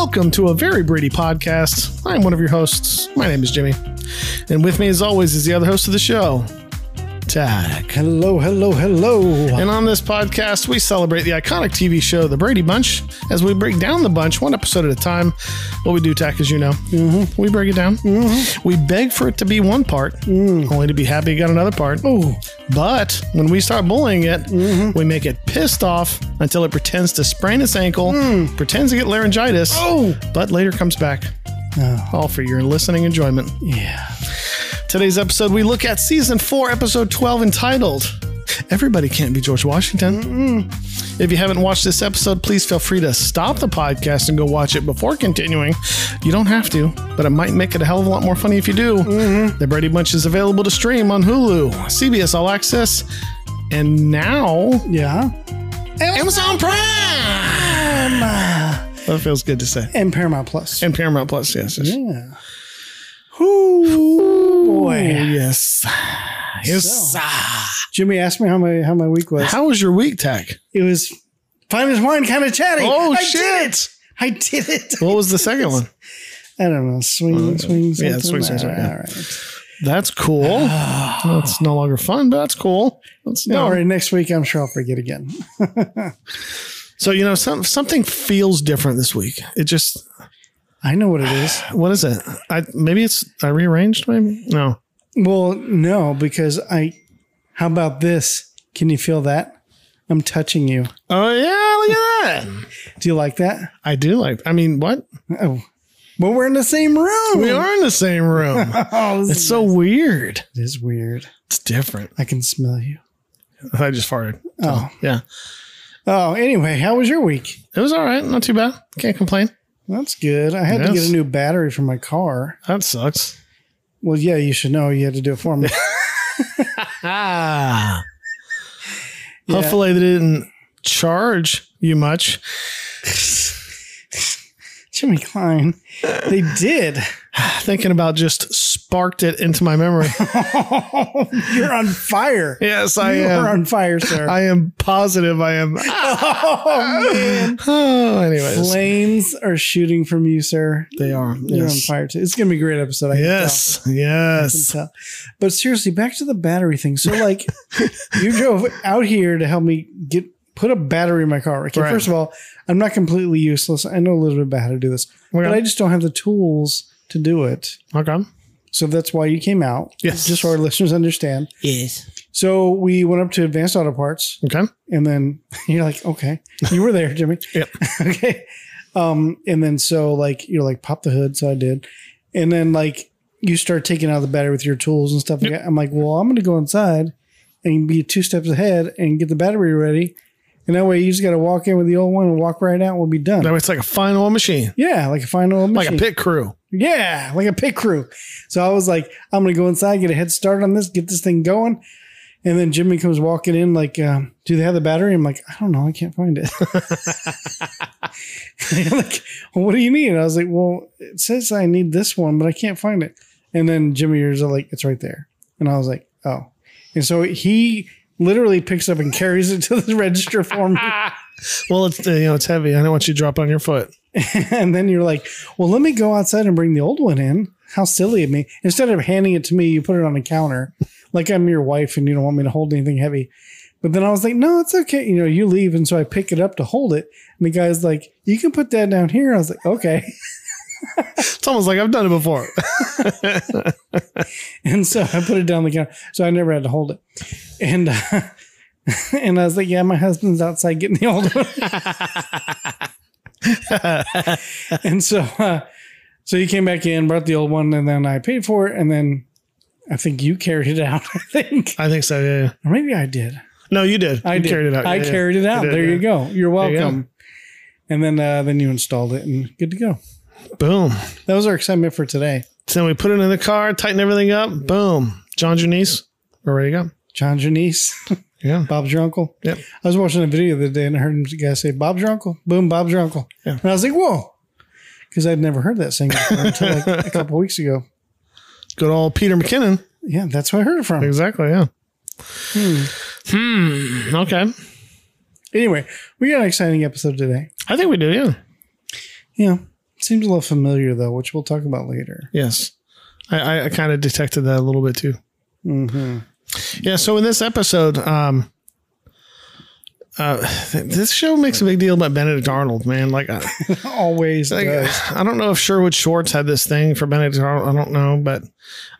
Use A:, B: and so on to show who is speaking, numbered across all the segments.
A: Welcome to a very Brady podcast. I'm one of your hosts. My name is Jimmy. And with me, as always, is the other host of the show, Tach.
B: Hello, hello, hello.
A: And on this podcast, we celebrate the iconic TV show, The Brady Bunch, as we break down the bunch one episode at a time. What we do, Tach, as you know, mm-hmm. we break it down. Mm-hmm. We beg for it to be one part, only to be happy you got another part.
B: Oh,
A: But when we start bullying it, we make it pissed off until it pretends to sprain its ankle, pretends to get laryngitis,
B: Oh.
A: but later comes back. All for your listening enjoyment.
B: yeah.
A: Today's episode, we look at season four, episode 12, entitled Everybody Can't Be George Washington. Mm-hmm. If you haven't watched this episode, please feel free to stop the podcast and go watch it before continuing. You don't have to, but it might make it a hell of a lot more funny if you do. Mm-hmm. The Brady Bunch is available to stream on Hulu, CBS All Access, and now
B: Yeah.
A: Amazon Prime. That feels good to say.
B: And Paramount Plus.
A: And Paramount Plus, yes. yes.
B: yeah. Boy.
A: Yes. Yes.
B: So. Jimmy asked me how my how my week was.
A: How was your week, Tech?
B: it was fine as wine, kind of chatty.
A: Oh,
B: I
A: shit.
B: Did it. I did it.
A: What was the second one?
B: I don't know. Swing, swing,
A: Uh, yeah,
B: something.
A: swing, swing, swing, yeah.
B: All right.
A: That's cool. That's no longer fun, but that's cool. That's no.
B: All right. Next week, I'm sure I'll forget again.
A: So you know, some something feels different this week. It just
B: I know what it is.
A: what is it? I maybe it's I rearranged. Maybe no.
B: Well, no, because I. How about this? Can you feel that? I'm touching you.
A: Oh yeah, look at that.
B: Do you like that?
A: I do like. I mean, what?
B: Oh, well, we're in the same room.
A: We are in the same room.
B: Oh,
A: it's so weird.
B: It is weird.
A: It's different.
B: I can smell you.
A: I just farted.
B: Oh.
A: Yeah,
B: Oh, anyway, how was your week?
A: it was all right. Not too bad. Can't complain.
B: That's good. I had to get a new battery for my car.
A: That sucks.
B: Well, yeah, you should know. You had to do it for me.
A: Ah.
B: Yeah.
A: Hopefully they didn't charge you much.
B: Jimmy Klein. They did.
A: Thinking about just sparked it into my memory.
B: You're on fire.
A: yes, I
B: you
A: am.
B: are on fire, sir.
A: I am positive I am.
B: oh, man.
A: Oh, anyways.
B: Flames are shooting from you, sir.
A: They are.
B: You're on fire too. It's gonna be a great episode. I
A: Yes.
B: tell. I can
A: Yes.
B: But seriously, back to the battery thing. So, like, you drove out here to help me get put a battery in my car. Okay,
A: Right.
B: first of all, I'm not completely useless. I know a little bit about how to do this, but I just don't have the tools to do it.
A: Okay.
B: So that's why you came out.
A: Yes.
B: Just so our listeners understand.
A: Yes.
B: So we went up to Advanced Auto Parts,
A: Okay.
B: and then you're like, okay, you were there, Jimmy.
A: Yep.
B: okay. Um, and then so like you're like pop the hood, so I did, and then like you start taking out the battery with your tools and stuff. like that. I'm like, well, I'm gonna go inside and be two steps ahead and get the battery ready, and that way you just got to walk in with the old one and walk right out, and we'll be done.
A: That way it's like a fine oil machine,
B: yeah, like a final
A: like
B: machine.
A: Like a pit crew.
B: Yeah, like a pit crew. So I was like, I'm gonna go inside, get a head start on this, get this thing going. And then Jimmy comes walking in, like, um, do they have the battery? I'm like, I don't know, I can't find it. like, well, what do you need? I was like, well, it says I need this one, but I can't find it. And then Jimmy are like, it's right there. And I was like, oh. And so he literally picks up and carries it to the register for me.
A: Well, it's you know it's heavy. I don't want you to drop on your foot.
B: and then you're like, well, let me go outside and bring the old one in. How silly of me. Instead of handing it to me, you put it on the counter like I'm your wife and you don't want me to hold anything heavy. But then I was like, no, it's okay. You know, you leave. And so I pick it up to hold it. And the guy's like, you can put that down here. I was like, okay.
A: It's almost like I've done it before.
B: And so I put it down the counter. So I never had to hold it. And, uh, and I was like, yeah, my husband's outside getting the old one. and so, uh, so he came back in, brought the old one, and then I paid for it. And then I think you carried it out. I think,
A: I think so. Yeah. yeah.
B: or maybe I did.
A: No, you did.
B: I
A: you
B: did.
A: carried it out.
B: I
A: Yeah, yeah.
B: carried it out.
A: did,
B: there
A: yeah.
B: you go. You're
A: you go.
B: welcome. and then uh, then you installed it and good to go.
A: Boom.
B: That was our excitement for today.
A: So then we put it in the car, tighten everything up. Boom. John Janice, we're ready to go.
B: John Janice,
A: Yeah.
B: Bob's your uncle.
A: Yep.
B: I was watching a video the other day and I heard a guy say, Bob's your uncle. Boom, Bob's your uncle.
A: Yeah.
B: And I was like, whoa. Because I'd never heard that saying before until like a couple weeks ago.
A: Good old Peter McKinnon.
B: Yeah, that's where I heard it from.
A: Exactly. Yeah. Hmm. Okay.
B: Anyway, we got an exciting episode today.
A: I think we do. Yeah.
B: Yeah. Seems a little familiar though, which we'll talk about later.
A: Yes. I, I, I kind of detected that a little bit too.
B: Mm-hmm.
A: Yeah. So in this episode, um, uh, this show makes a big deal about Benedict Arnold, man. Like, I,
B: Always
A: like,
B: does.
A: I don't know if Sherwood Schwartz had this thing for Benedict Arnold. I don't know, but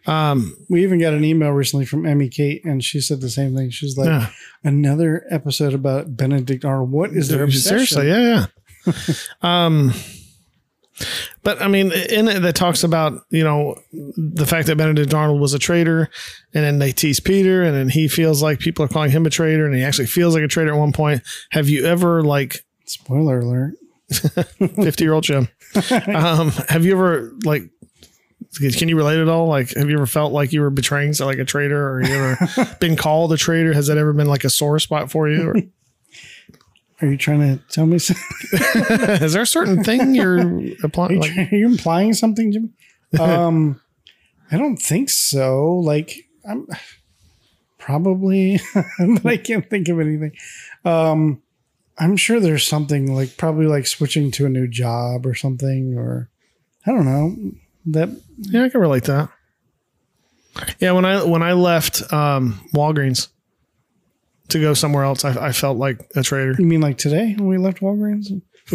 A: um,
B: We even got an email recently from Emmy Kate, and she said the same thing. She's like,
A: yeah.
B: another episode about Benedict Arnold. What is their obsession?
A: Seriously, yeah, yeah. um, but I mean, in it that talks about you know the fact that Benedict Arnold was a traitor, and then they tease Peter, and then he feels like people are calling him a traitor, and he actually feels like a traitor at one point. Have you ever like
B: Spoiler alert.
A: fifty year old Jim? um, have you ever like? Can you relate at all? Like, have you ever felt like you were betraying so like a traitor, or you ever been called a traitor? Has that ever been like a sore spot for you?
B: Are you trying to tell me something?
A: is there a certain thing you're
B: Are you,
A: Like,
B: trying- are you implying something, Jimmy? Um, I don't think so. Like, I'm probably, but I can't think of anything. Um, I'm sure there's something like probably like switching to a new job or something, or I don't know. That
A: Yeah, I can relate to that. Yeah, when I when I left um, Walgreens to go somewhere else, I, I felt like a traitor.
B: you mean like today when we left Walgreens?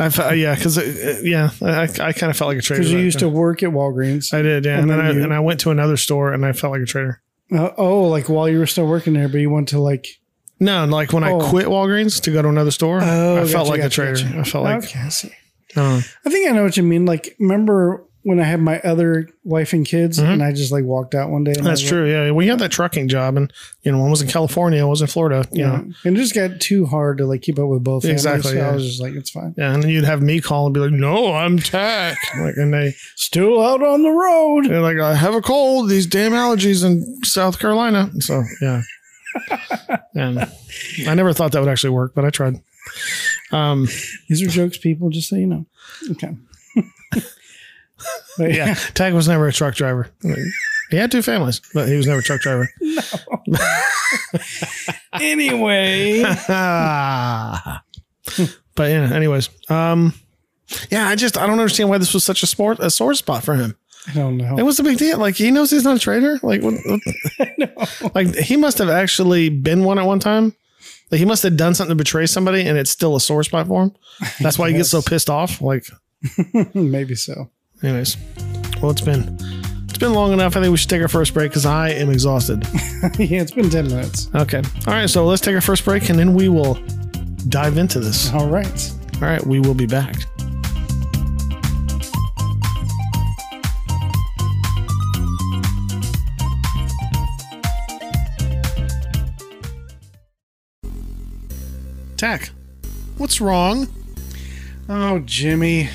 A: I felt, yeah, because yeah, I, I kind of felt like a traitor.
B: Because you used to work at Walgreens.
A: I did, yeah, and,
B: and
A: then,
B: then
A: I
B: you-
A: and I went to another store and I felt like a traitor.
B: Uh, oh, like while you were still working there, but you went to like
A: No, like when
B: Oh.
A: I quit Walgreens to go to another store,
B: Oh,
A: I felt
B: gotcha,
A: like a
B: gotcha,
A: traitor. I felt like
B: okay, I see.
A: uh,
B: I think I know what you mean. Like, remember when I had my other wife and kids, and I just like walked out one day. And
A: Mm-hmm. that's true. Yeah, we had that trucking job, and you know, one was in California, one was in Florida. You
B: yeah,
A: know,
B: and it just got too hard to like keep up with both. Families,
A: Exactly,
B: So
A: yeah.
B: I was just like, it's fine.
A: yeah, and then you'd have me call and be like, "No, I'm Tach," like, and they
B: Still out on the road.
A: They're like, I have a cold. These damn allergies in South Carolina. So yeah, and I never thought that would actually work, but I tried. Um,
B: These are jokes, people. Just so you know. Okay.
A: Yeah, Tach was never a truck driver. He had two families, but he was never a truck driver. No.
B: Anyway,
A: but yeah, anyways, um, yeah, I just I don't understand why this was such a sport a sore spot for him.
B: I don't know.
A: It was a big deal. Like he knows he's not a traitor. Like, what, what- like he must have actually been one at one time. Like he must have done something to betray somebody, and it's still a sore spot for him. That's why he gets so pissed off. Like,
B: Maybe so.
A: Anyways, well, it's been it's been long enough. I think we should take our first break because I am exhausted.
B: yeah, it's been ten minutes.
A: Okay, all right. So let's take our first break, and then we will dive into this.
B: All right.
A: All right, we will be back. Tach, what's wrong?
B: Oh, Jimmy.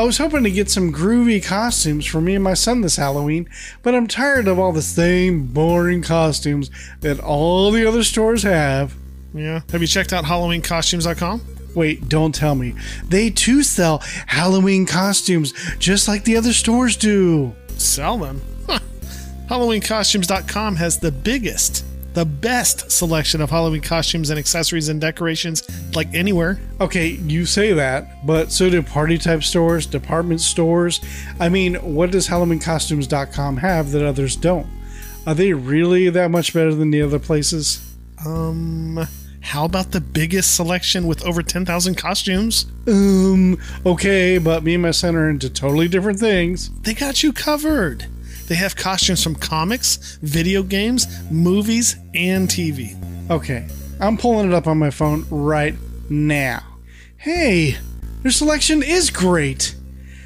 B: I was hoping to get some groovy costumes for me and my son this Halloween, but I'm tired of all the same boring costumes that all the other stores have.
A: Yeah. Have you checked out HalloweenCostumes.com?
B: Wait, don't tell me. They too sell Halloween costumes just like the other stores do.
A: Sell them. Huh. HalloweenCostumes.com has the biggest, the best selection of Halloween costumes and accessories and decorations like anywhere.
B: Okay, you say that, but so do party type stores, department stores. I mean, what does HalloweenCostumes.com have that others don't? Are they really that much better than the other places?
A: Um, how about the biggest selection with over 10,000 costumes?
B: Um, okay, but me and my son are into totally different things.
A: They got you covered. They have costumes from comics, video games, movies, and TV.
B: Okay, I'm pulling it up on my phone right now. Hey, their selection is great.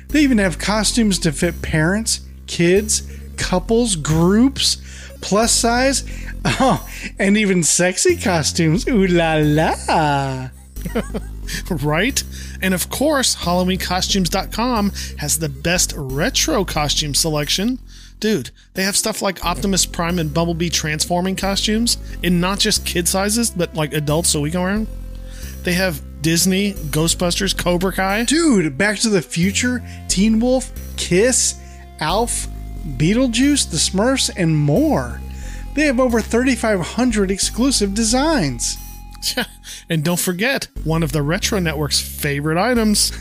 B: They even have costumes to fit parents, kids, couples, groups, plus size, oh, and even sexy costumes. Ooh la la.
A: right? And of course, HalloweenCostumes.com has the best retro costume selection. Dude, they have stuff like Optimus Prime and Bumblebee transforming costumes in not just kid sizes, but like adults so we can wear them. They have Disney, Ghostbusters, Cobra Kai.
B: Dude, Back to the Future, Teen Wolf, Kiss, Alf, Beetlejuice, The Smurfs, and more. They have over 3,500 exclusive designs.
A: and don't forget, one of the Retro Network's favorite items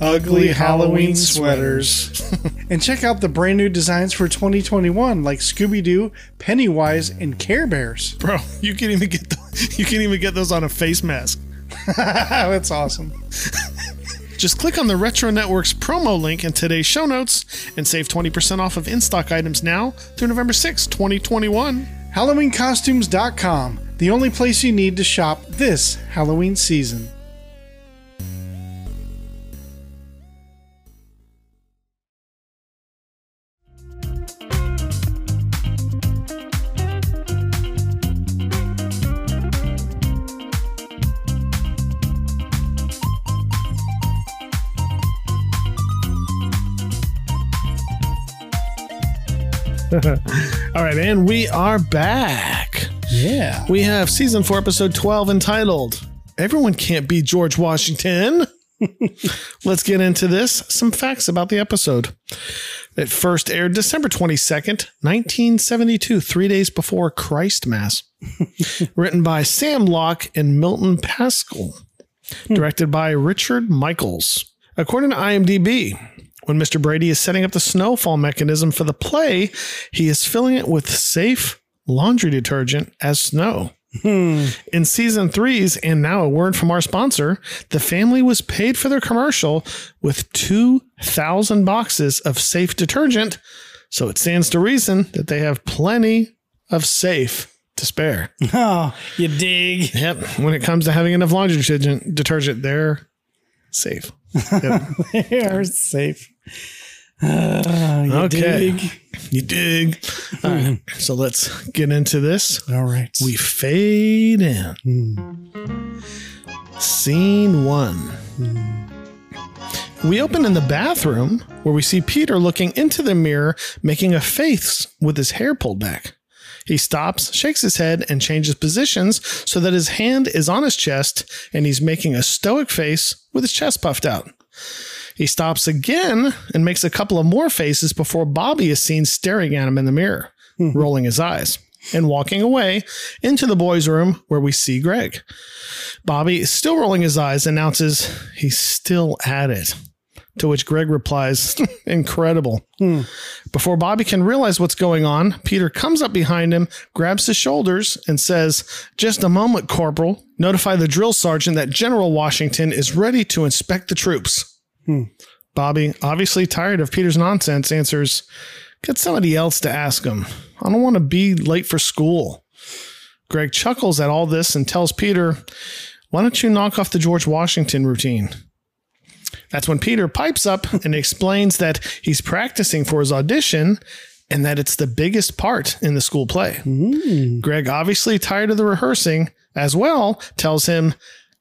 B: Ugly Halloween sweaters. and check out the brand new designs for 2021 like Scooby Doo, Pennywise, and Care Bears.
A: Bro, you can even get the, you can even get those on a face mask.
B: That's awesome.
A: Just click on the Retro Network's promo link in today's show notes and save 20% off of in stock items now through November 6, 2021.
B: HalloweenCostumes.com, the only place you need to shop this Halloween season.
A: All right, and we are back.
B: Yeah.
A: We have season 4, episode 12 entitled Everyone Can't Be George Washington. Let's get into this. Some facts about the episode. It first aired December 22nd, 1972, three days before Christ Mass. Written by Sam Locke and Milton Pascal. Hmm. Directed by Richard Michaels. According to IMDb, when Mr. Brady is setting up the snowfall mechanism for the play, he is filling it with safe laundry detergent as snow. Hmm. In season three's, and now a word from our sponsor, the family was paid for their commercial with 2,000 boxes of safe detergent. So it stands to reason that they have plenty of safe to spare.
B: Oh, you dig.
A: Yep. When it comes to having enough laundry detergent, detergent they're safe. Yep.
B: they are safe. Ah, you
A: Okay.
B: dig.
A: You dig? All right. Mm-hmm. So let's get into this.
B: All right.
A: We fade in. Mm. Scene one. Mm. We open in the bathroom where we see Peter looking into the mirror, making a face with his hair pulled back. He stops, shakes his head, and changes positions so that his hand is on his chest and he's making a stoic face with his chest puffed out. He stops again and makes a couple of more faces before Bobby is seen staring at him in the mirror, mm-hmm. rolling his eyes, and walking away into the boys' room where we see Greg. Bobby is still rolling his eyes, announces he's still at it. To which Greg replies, Incredible. Hmm. Before Bobby can realize what's going on, Peter comes up behind him, grabs his shoulders, and says, Just a moment, Corporal. Notify the drill sergeant that General Washington is ready to inspect the troops. Hmm. Bobby, obviously tired of Peter's nonsense, answers, Get somebody else to ask him. I don't want to be late for school. Greg chuckles at all this and tells Peter, Why don't you knock off the George Washington routine? That's when Peter pipes up and explains that he's practicing for his audition and that it's the biggest part in the school play. Hmm. Greg, obviously tired of the rehearsing as well, tells him,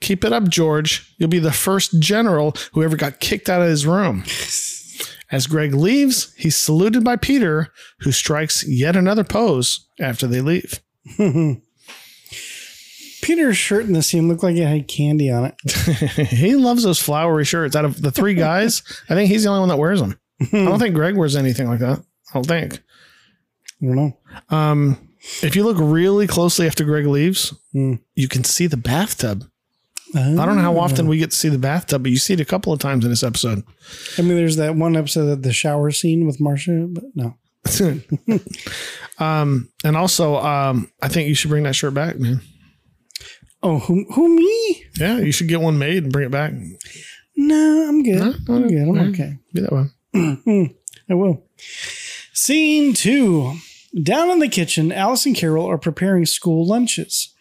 A: Keep it up, George. You'll be the first general who ever got kicked out of his room. As Greg leaves, he's saluted by Peter, who strikes yet another pose after they leave.
B: Peter's shirt in the scene looked like it had candy on it.
A: he loves those flowery shirts. Out of the three guys, I think he's the only one that wears them. I don't think Greg wears anything like that. I don't think.
B: I don't know.
A: Um, if you look really closely after Greg leaves,
B: Hmm.
A: you can see the bathtub. I don't know how often we get to see the bathtub, but you see it a couple of times in this episode.
B: I mean, there's that one episode of the shower scene with Marcia, but no.
A: um, and also, um, I think you should bring that shirt back, man.
B: Oh, who, who me?
A: Yeah, you should get one made and bring it back.
B: No, I'm good.
A: No?
B: I'm good. I'm
A: Okay.
B: okay.
A: Be that one.
B: I will. Scene two. Down in the kitchen, Alice and Carol are preparing school lunches.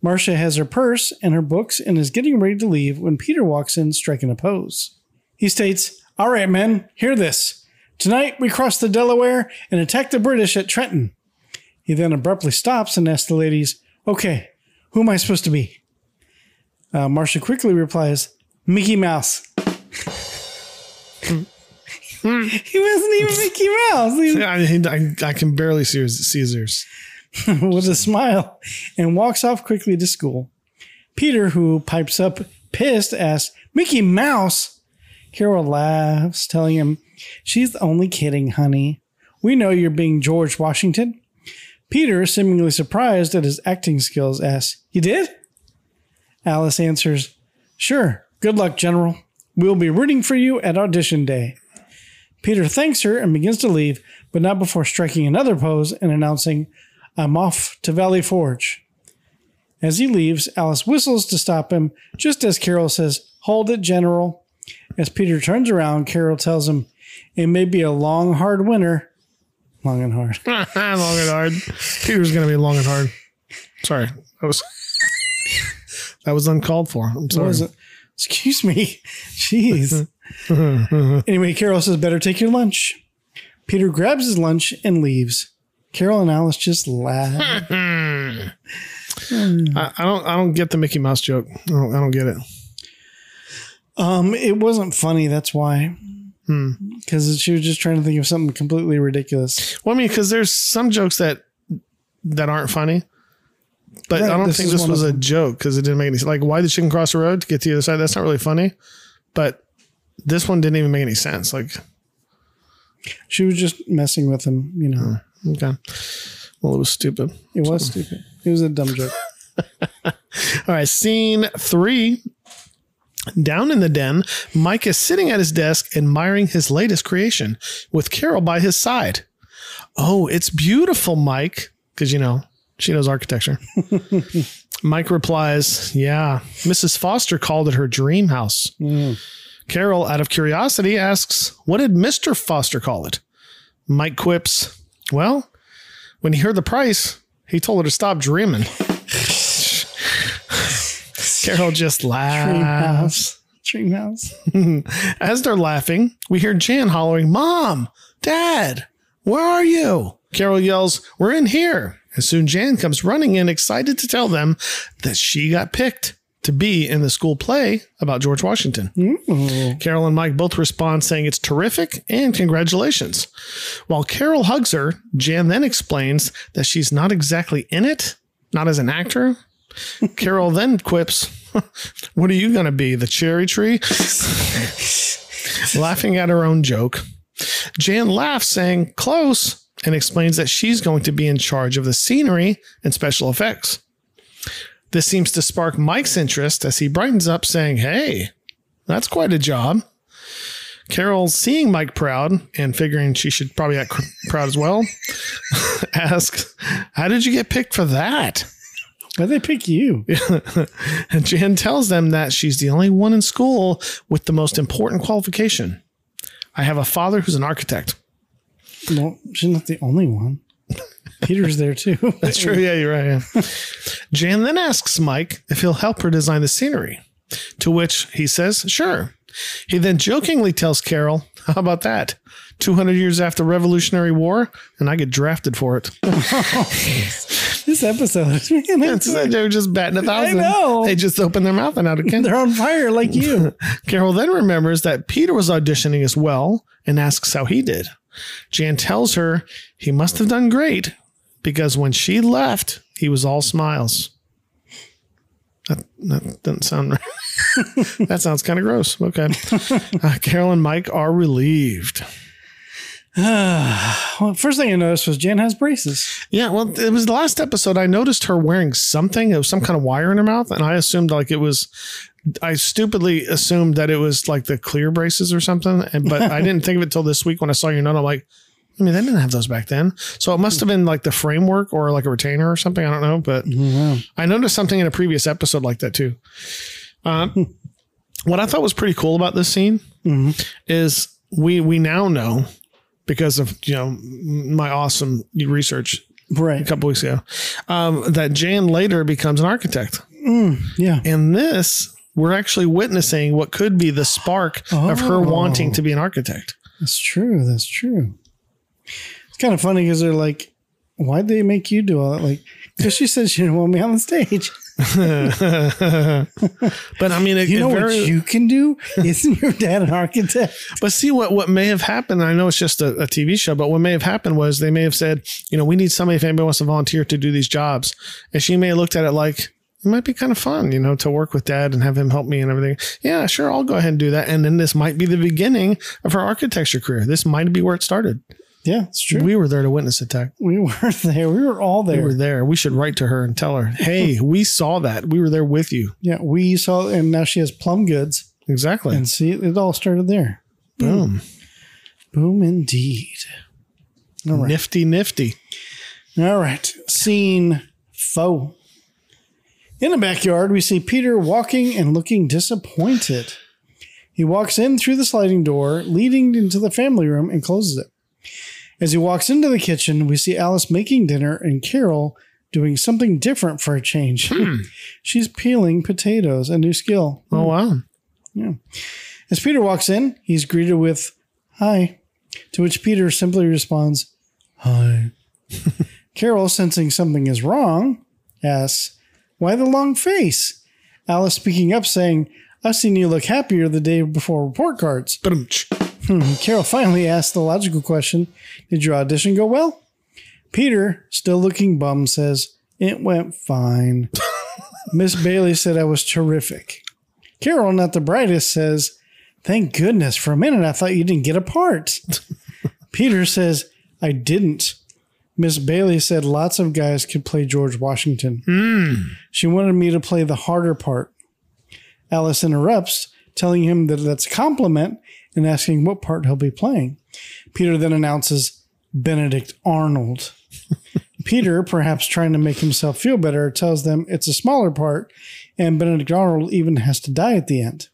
B: Marcia has her purse and her books and is getting ready to leave when Peter walks in, striking a pose. He states, All right, men, hear this. Tonight we cross the Delaware and attack the British at Trenton. He then abruptly stops and asks the ladies, Okay, who am I supposed to be? Uh, Marcia quickly replies, Mickey Mouse. he wasn't even Mickey Mouse.
A: I, I, I can barely see his Caesars.
B: with a smile and walks off quickly to school. Peter, who pipes up pissed, asks, Mickey Mouse? Carol laughs, telling him, She's only kidding, honey. We know you're being George Washington. Peter, seemingly surprised at his acting skills, asks, You did? Alice answers, Sure. Good luck, General. We'll be rooting for you at audition day. Peter thanks her and begins to leave, but not before striking another pose and announcing, I'm off to Valley Forge. As he leaves, Alice whistles to stop him, just as Carol says, Hold it, General. As Peter turns around, Carol tells him, It may be a long, hard winter. Long and hard.
A: long and hard. Peter's gonna be long and hard. Sorry, that was that was uncalled for. I'm sorry.
B: Excuse me. Jeez. anyway, Carol says, Better take your lunch. Peter grabs his lunch and leaves. Carol and Alice just laugh. Hmm.
A: I, I don't. I don't get the Mickey Mouse joke. I don't, I don't get it.
B: Um, it wasn't funny. That's why. Hmm. Because she was just trying to think of something completely ridiculous.
A: Well, I mean, because there's some jokes that that aren't funny, but
B: Right,
A: I don't
B: this
A: think
B: is
A: this
B: one
A: was
B: of
A: a joke because it didn't make any sense. Like, why did chicken cross the road to get to the other side? That's not really funny. But this one didn't even make any sense. Like,
B: She was just messing with him. You know, hmm.
A: Okay, well, it was stupid.
B: it was stupid. It was a dumb joke.
A: All right, scene three. Down in the den, Mike is sitting at his desk admiring his latest creation with Carol by his side. Oh, it's beautiful, Mike. Because, you know, she knows architecture. Mike replies, Yeah, Mrs. Foster called it her dream house. Mm. Carol, out of curiosity, asks, What did Mr. Foster call it? Mike quips, Well, when he heard the price, he told her to stop dreaming. Carol just
B: Dream
A: laughs.
B: house. Dream house.
A: As they're laughing, we hear Jan hollering, Mom, Dad, where are you? Carol yells, We're in here. And soon Jan comes running in, excited to tell them that she got picked to be in the school play about George Washington. Mm. Carol and Mike both respond saying it's terrific and congratulations. While Carol hugs her, Jan then explains that she's not exactly in it, not as an actor. Carol then quips, What are you going to be, the cherry tree? Laughing at her own joke. Jan laughs, saying, Close, and explains that she's going to be in charge of the scenery and special effects. This seems to spark Mike's interest as he brightens up, saying, Hey, that's quite a job. Carol, seeing Mike proud and figuring she should probably act proud as well, asks, How did you get picked for that?
B: Why'd they pick you?
A: And Jan tells them that she's the only one in school with the most important qualification. I have a father who's an architect.
B: Well, she's not the only one. Peter's there too.
A: That's true. Yeah, you're right. Yeah. Jan then asks Mike if he'll help her design the scenery, to which he says, sure. He then jokingly tells Carol, How about that? 200 years after Revolutionary War, and I get drafted for it.
B: This episode, man,
A: They're just batting a thousand.
B: I know.
A: They just open their mouth and out again.
B: they're on fire like you.
A: Carol then remembers that Peter was auditioning as well and asks how he did. Jan tells her he must have done great because when she left, he was all smiles. That, that doesn't sound right. that sounds kind of gross. Okay. Uh, Carol and Mike are relieved.
B: Well, first thing I noticed was Jan has braces.
A: Yeah, well, it was the last episode. I noticed her wearing something. It was some kind of wire in her mouth, and I assumed like it was. I stupidly assumed that it was like the clear braces or something, and but I didn't think of it till this week when I saw your note. I'm like, I mean, they didn't have those back then, so it must have been like the framework or like a retainer or something. I don't know, but I noticed something in a previous episode like that too. Um, what I thought was pretty cool about this scene is we we now know because of you know my awesome research a couple weeks ago um, that Jan later becomes an architect.
B: Yeah.
A: And this, we're actually witnessing what could be the spark of her
B: Oh.
A: wanting to be an architect.
B: That's true. That's true. It's kind of funny because they're like, why'd they make you do all that? Like, because she said she didn't want me on the stage.
A: but I mean, it,
B: You know
A: very,
B: what you can do? Isn't your dad an architect?
A: But see what what may have happened. I know it's just a, a TV show, but what may have happened was they may have said, you know, we need somebody if anybody wants to volunteer to do these jobs, and she may have looked at it like it might be kind of fun, you know, to work with dad and have him help me and everything. Yeah, sure, I'll go ahead and do that, and then this might be the beginning of her architecture career. This might be where it started.
B: Yeah, it's true.
A: We were there to witness it, Tech.
B: We were there. We were all there.
A: We were there. We should write to her and tell her, hey, we saw that. We were there with you.
B: yeah, we saw, and now she has plum goods.
A: Exactly.
B: And see, it all started there.
A: Boom.
B: Boom, indeed. All right.
A: Nifty, nifty.
B: All right. Scene foe. In the backyard, we see Peter walking and looking disappointed. He walks in through the sliding door leading into the family room and closes it. As he walks into the kitchen, we see Alice making dinner and Carol doing something different for a change. Hmm. She's peeling potatoes, a new skill.
A: Oh, wow. Yeah.
B: As Peter walks in, he's greeted with, Hi, to which Peter simply responds, Hi. Carol, sensing something is wrong, asks, Why the long face? Alice speaking up, saying, I've seen you look happier the day before report cards.
A: Hmm,
B: Carol finally asks the logical question Did your audition go well? Peter, still looking bum, says, It went fine. Miss Bailey said I was terrific. Carol, not the brightest, says, Thank goodness. For a minute, I thought you didn't get a part. Peter says, I didn't. Miss Bailey said lots of guys could play George Washington. Hmm. She wanted me to play the harder part. Alice interrupts, telling him that that's a compliment and asking what part he'll be playing. Peter then announces Benedict Arnold. Peter, perhaps trying to make himself feel better, tells them it's a smaller part and Benedict Arnold even has to die at the end.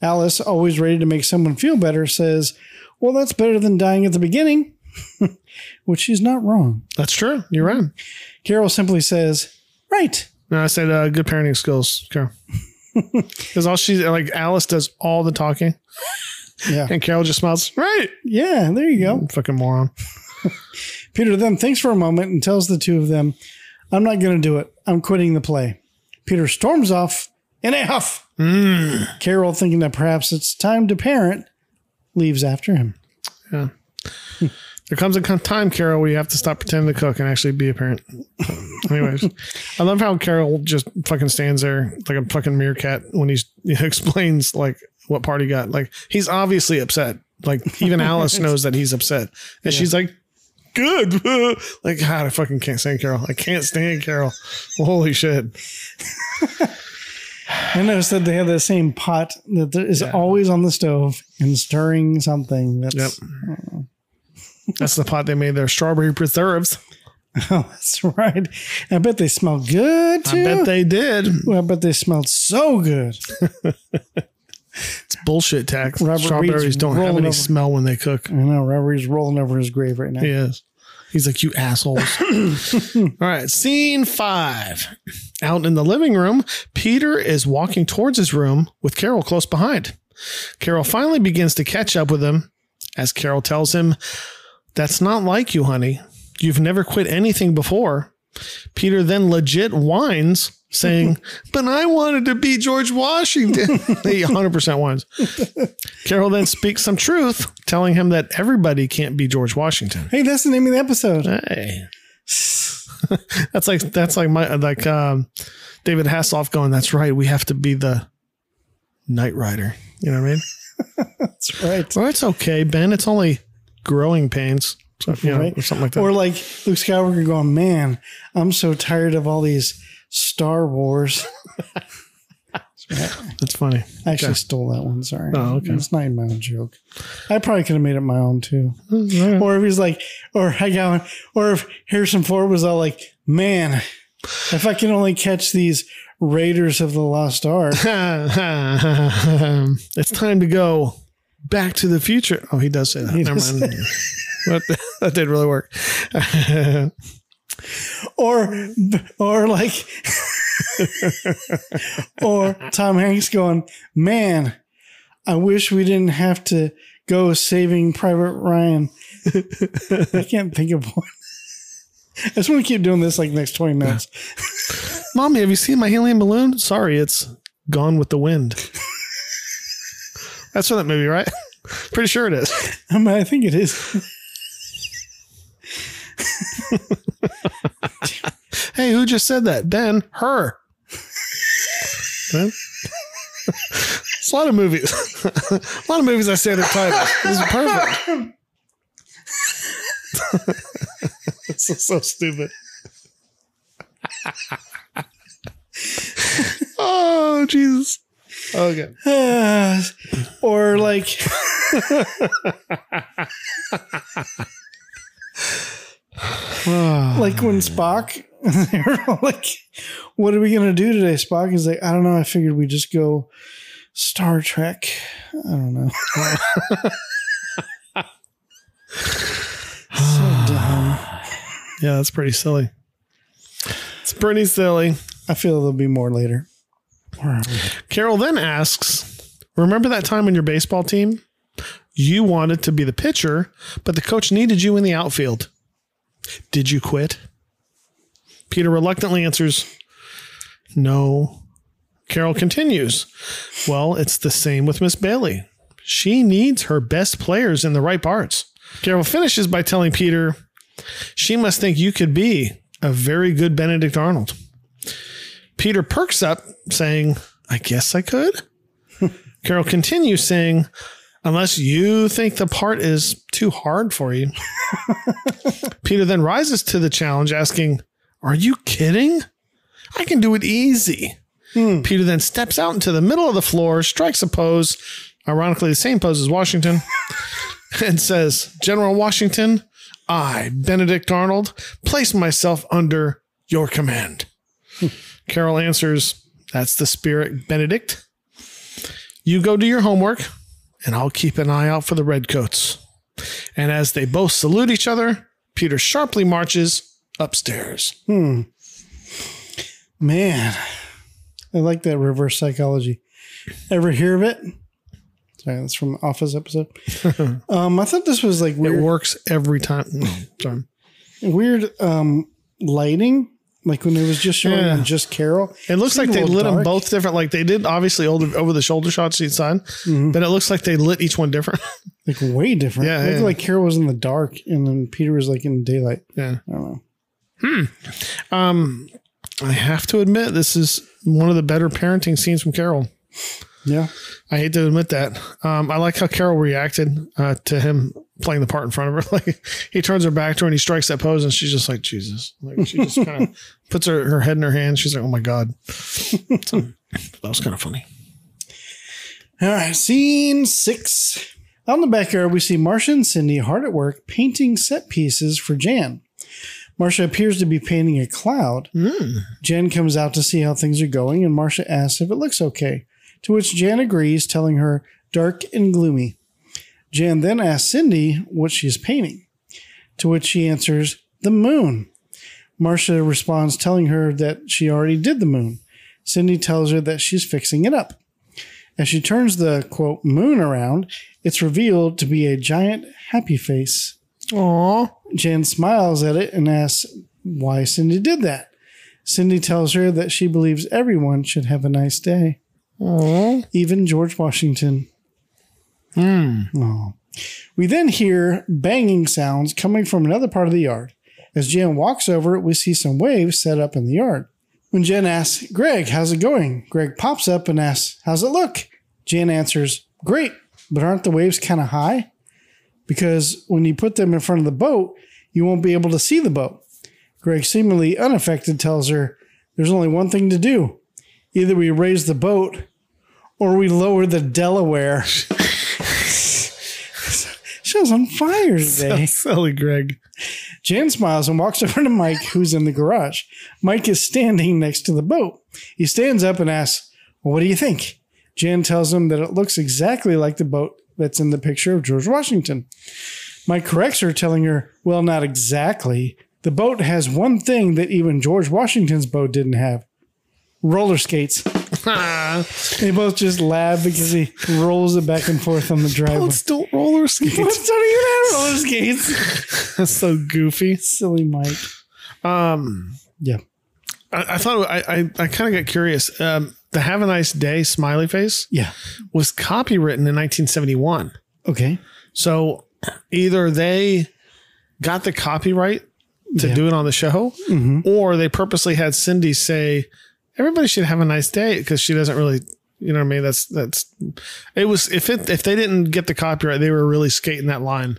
B: Alice, always ready to make someone feel better, says, Well, that's better than dying at the beginning, which she's not wrong.
A: That's true. You're right.
B: Carol simply says, Right.
A: No, I said uh, good parenting skills, Carol. Because all she's like, Alice does all the talking,
B: Yeah.
A: and Carol just smiles. Right,
B: Yeah, there you go.
A: fucking moron.
B: Peter then thinks for a moment and tells the two of them, I'm not going to do it. I'm quitting the play. Peter storms off in a huff. Carol, thinking that perhaps it's time to parent, leaves after him.
A: There comes a time, Carol, where you have to stop pretending to cook and actually be a parent. Anyways, I love how Carol just fucking stands there like a fucking meerkat when he's, he explains like what part he got. Like he's obviously upset. Like even Alice knows that he's upset, and she's like, "Good." like God, I fucking can't stand Carol. I can't stand Carol. Holy shit.
B: I noticed that they have the same pot that is
A: Yeah.
B: always on the stove and stirring something. That's,
A: Yep. That's the pot they made their strawberry preserves.
B: Oh, that's right. I bet they smell good too.
A: I bet they did.
B: Well, I bet they smelled so good.
A: It's bullshit tax.
B: Robert
A: Strawberries
B: Reed's
A: don't have any
B: over.
A: smell when they cook.
B: I know Robert's rolling over his grave right now.
A: He is. He's like, you assholes. All right. Scene five. Out in the living room, Peter is walking towards his room with Carol close behind. Carol finally begins to catch up with him as Carol tells him, That's not like you, honey. You've never quit anything before. Peter then legit whines, saying, But I wanted to be George Washington. he 100% whines. Carol then speaks some truth, telling him that everybody can't be George Washington.
B: Hey, that's the name of the episode.
A: Hey. that's like that's like my like um David Hasselhoff going, That's right, we have to be the Knight Rider. You know what I mean?
B: That's right.
A: Well, it's okay, Ben. It's only growing pains. So, you know,
B: Right.
A: or something like that.
B: Or like Luke Skywalker going, man, I'm so tired of all these Star Wars.
A: That's funny.
B: I actually
A: Okay.
B: stole that one. Sorry.
A: Oh, okay.
B: It's not even my own joke. I probably could have made it my own too.
A: Mm, yeah.
B: Or if he's like, or I got one, or if Harrison Ford was all like, man, if I can only catch these Raiders of the Lost Ark.
A: it's time to go back to the future. Oh, he does say that.
B: He
A: Never mind. that, that did really work.
B: or or like or Tom Hanks going, man, I wish we didn't have to go saving Private Ryan. I can't think of one. I just want to keep doing this like next 20 minutes.
A: Mommy, have you seen my helium balloon? Sorry, it's gone with the wind. That's from that movie, right? Pretty sure it is.
B: I, mean, I think it is.
A: Hey, who just said that? Ben, her. Ben? It's a lot of movies. a lot of movies I say their titles. This is perfect. this is so stupid. oh, Jesus. Okay.
B: Uh, or like like when Spock they were all like, "What are we gonna do today?" Spock is like, "I don't know. I figured we just go Star Trek. I don't know." so dumb.
A: Yeah, that's pretty silly. It's pretty silly.
B: I feel there'll be more later.
A: Carol then asks, Remember that time on your baseball team? You wanted to be the pitcher, but the coach needed you in the outfield. Did you quit? Peter reluctantly answers, No. Carol continues, Well, it's the same with Miss Bailey. She needs her best players in the right parts. Carol finishes by telling Peter, She must think you could be a very good Benedict Arnold. Peter perks up, saying, I guess I could. Carol continues, saying, Unless you think the part is too hard for you. Peter then rises to the challenge, asking, Are you kidding? I can do it easy. Hmm. Peter then steps out into the middle of the floor, strikes a pose, ironically, the same pose as Washington, and says, General Washington, I, Benedict Arnold, place myself under your command. Carol answers, That's the spirit, Benedict. You go do your homework, and I'll keep an eye out for the redcoats. And as they both salute each other, Peter sharply marches upstairs. Hmm.
B: Man, I like that reverse psychology. Ever hear of it? Sorry, that's from Office episode. um, I thought this was like
A: It works every time. Sorry.
B: weird um, lighting, like when it was just showing
A: Yeah.
B: just Carol.
A: It looks like they lit them both different. Like they did obviously over, the shoulder shots each side, but it looks like they lit each one different.
B: like way different.
A: Yeah,
B: It looked
A: yeah.
B: like Carol was in the dark and then Peter was like in daylight.
A: yeah.
B: I don't know.
A: Um, I have to admit, this is one of the better parenting scenes from Carol.
B: Yeah.
A: I hate to admit that. Um, I like how Carol reacted uh, to him playing the part in front of her. Like he turns her back to her and he strikes that pose, and she's just like Jesus. Like she just kind of puts her, her head in her hand. She's like, "Oh my god." So, that was kind of funny.
B: All right. Scene six. Out in the backyard, we see Marcia and Cindy hard at work painting set pieces for Jan. Marcia appears to be painting a cloud. Jan comes out to see how things are going, and Marcia asks if it looks okay. To which Jan agrees, telling her dark and gloomy. Jan then asks Cindy what she's painting. To which she answers, the moon. Marcia responds, telling her that she already did the moon. Cindy tells her that she's fixing it up. As she turns the quote moon around, it's revealed to be a giant happy face.
A: Aw,
B: Jan smiles at it and asks why Cindy did that. Cindy tells her that she believes everyone should have a nice day,
A: aw.
B: even George Washington. Hmm. Aw. We then hear banging sounds coming from another part of the yard. As Jen walks over, we see some waves set up in the yard. When Jen asks, Greg, how's it going? Greg pops up and asks, How's it look? Jen answers, Great, but aren't the waves kind of high? Because when you put them in front of the boat, you won't be able to see the boat. Greg, seemingly unaffected, tells her, There's only one thing to do. Either we raise the boat or we lower the Delaware. Show's on fire today.
A: silly Greg.
B: Jan smiles and walks over to Mike, who's in the garage. Mike is standing next to the boat. He stands up and asks, well, What do you think? Jan tells him that it looks exactly like the boat that's in the picture of George Washington. Mike corrects her, telling her, Well, not exactly. The boat has one thing that even George Washington's boat didn't have roller skates. They both just laugh because he rolls it back and forth on the driveway.
A: Boats don't roller skates.
B: Don't even have roller skates.
A: That's so goofy.
B: Silly Mike.
A: Um,
B: Yeah.
A: I, I thought I I, I kind of got curious. Um, the "Have a nice day" smiley face
B: Yeah.
A: was copywritten in 1971.
B: Okay.
A: So either they got the copyright to
B: Yeah.
A: do it on the show, or they purposely had Cindy say, "Everybody should have a nice day" because she doesn't really, you know what I mean? That's that's it was if it if they didn't get the copyright, they were really skating that line.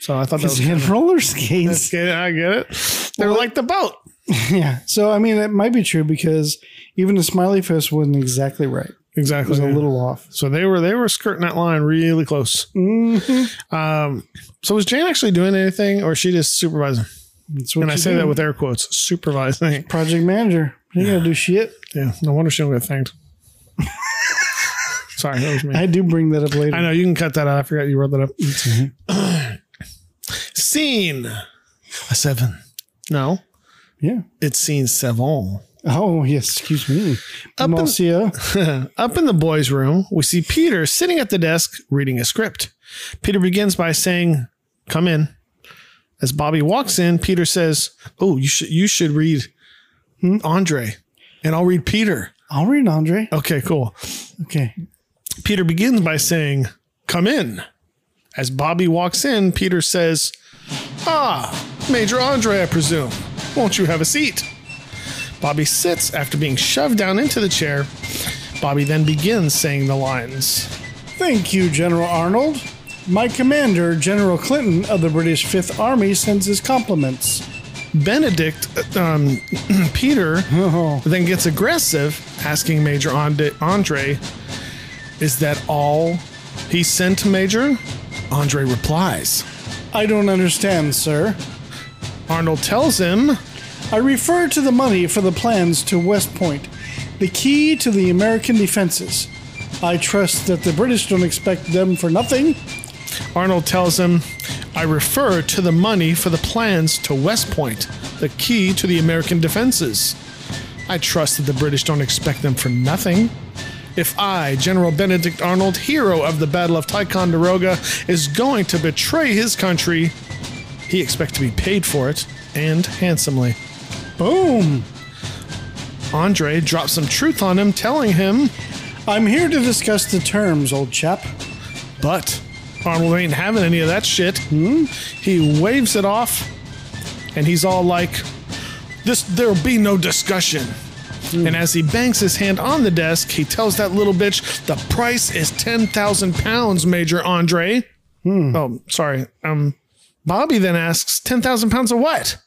A: So I thought that was
B: he had roller skates.
A: Skate- I get it. They're like the boat.
B: Yeah. So I mean, it might be true because even the smiley face wasn't exactly right. It
A: Exactly.
B: was a little off.
A: So they were they were skirting that line really close.
B: Mm-hmm.
A: Um, so was Jane actually doing anything, or is she just supervising? And I say
B: do.
A: that with air quotes, supervising.
B: project manager. You gotta do shit.
A: Yeah, no wonder she don't get thanked. Sorry, that was me.
B: I do bring that up later.
A: I know you can cut that out. I forgot you wrote that up. Mm-hmm. Scene a seven. No,
B: Yeah.
A: it's scene seven.
B: Oh yes. Excuse me.
A: Up in-
B: Monsieur.
A: Up in the boys' room, we see Peter sitting at the desk reading a script. Peter begins by saying, "Come in." As Bobby walks in, Peter says, "Oh, you should you should read Andre, and I'll read Peter."
B: I'll read Andre.
A: Okay, cool.
B: Okay.
A: Peter begins by saying, Come in. As Bobby walks in, Peter says, Ah, Major Andre, I presume. Won't you have a seat? Bobby sits after being shoved down into the chair. Bobby then begins saying the lines.
B: Thank you, General Arnold. My commander, General Clinton of the British Fifth Army, sends his compliments.
A: Benedict, um, Peter,
B: Oh,
A: then gets aggressive, asking Major Andre, Andre, Is that all he sent, Major? Andre replies.
B: I don't understand, sir.
A: Arnold tells him,
B: I refer to the money for the plans to West Point, the key to the American defenses. I trust that the British don't expect them for nothing.
A: Arnold tells him, I refer to the money for the plans to West Point, the key to the American defenses. I trust that the British don't expect them for nothing. If I, General Benedict Arnold, hero of the Battle of Ticonderoga, is going to betray his country, he expects to be paid for it, and handsomely.
B: Boom!
A: Andre drops some truth on him, telling him,
B: I'm here to discuss the terms, old chap.
A: But Arnold ain't having any of that shit. Hmm? He waves it off, and he's all like, "This there'll be no discussion." Hmm. And as he bangs his hand on the desk, he tells that little bitch, "The price is ten thousand pounds, Major Andre." Hmm. Oh, sorry. Um, Bobby then asks, 10,000 pounds of what?"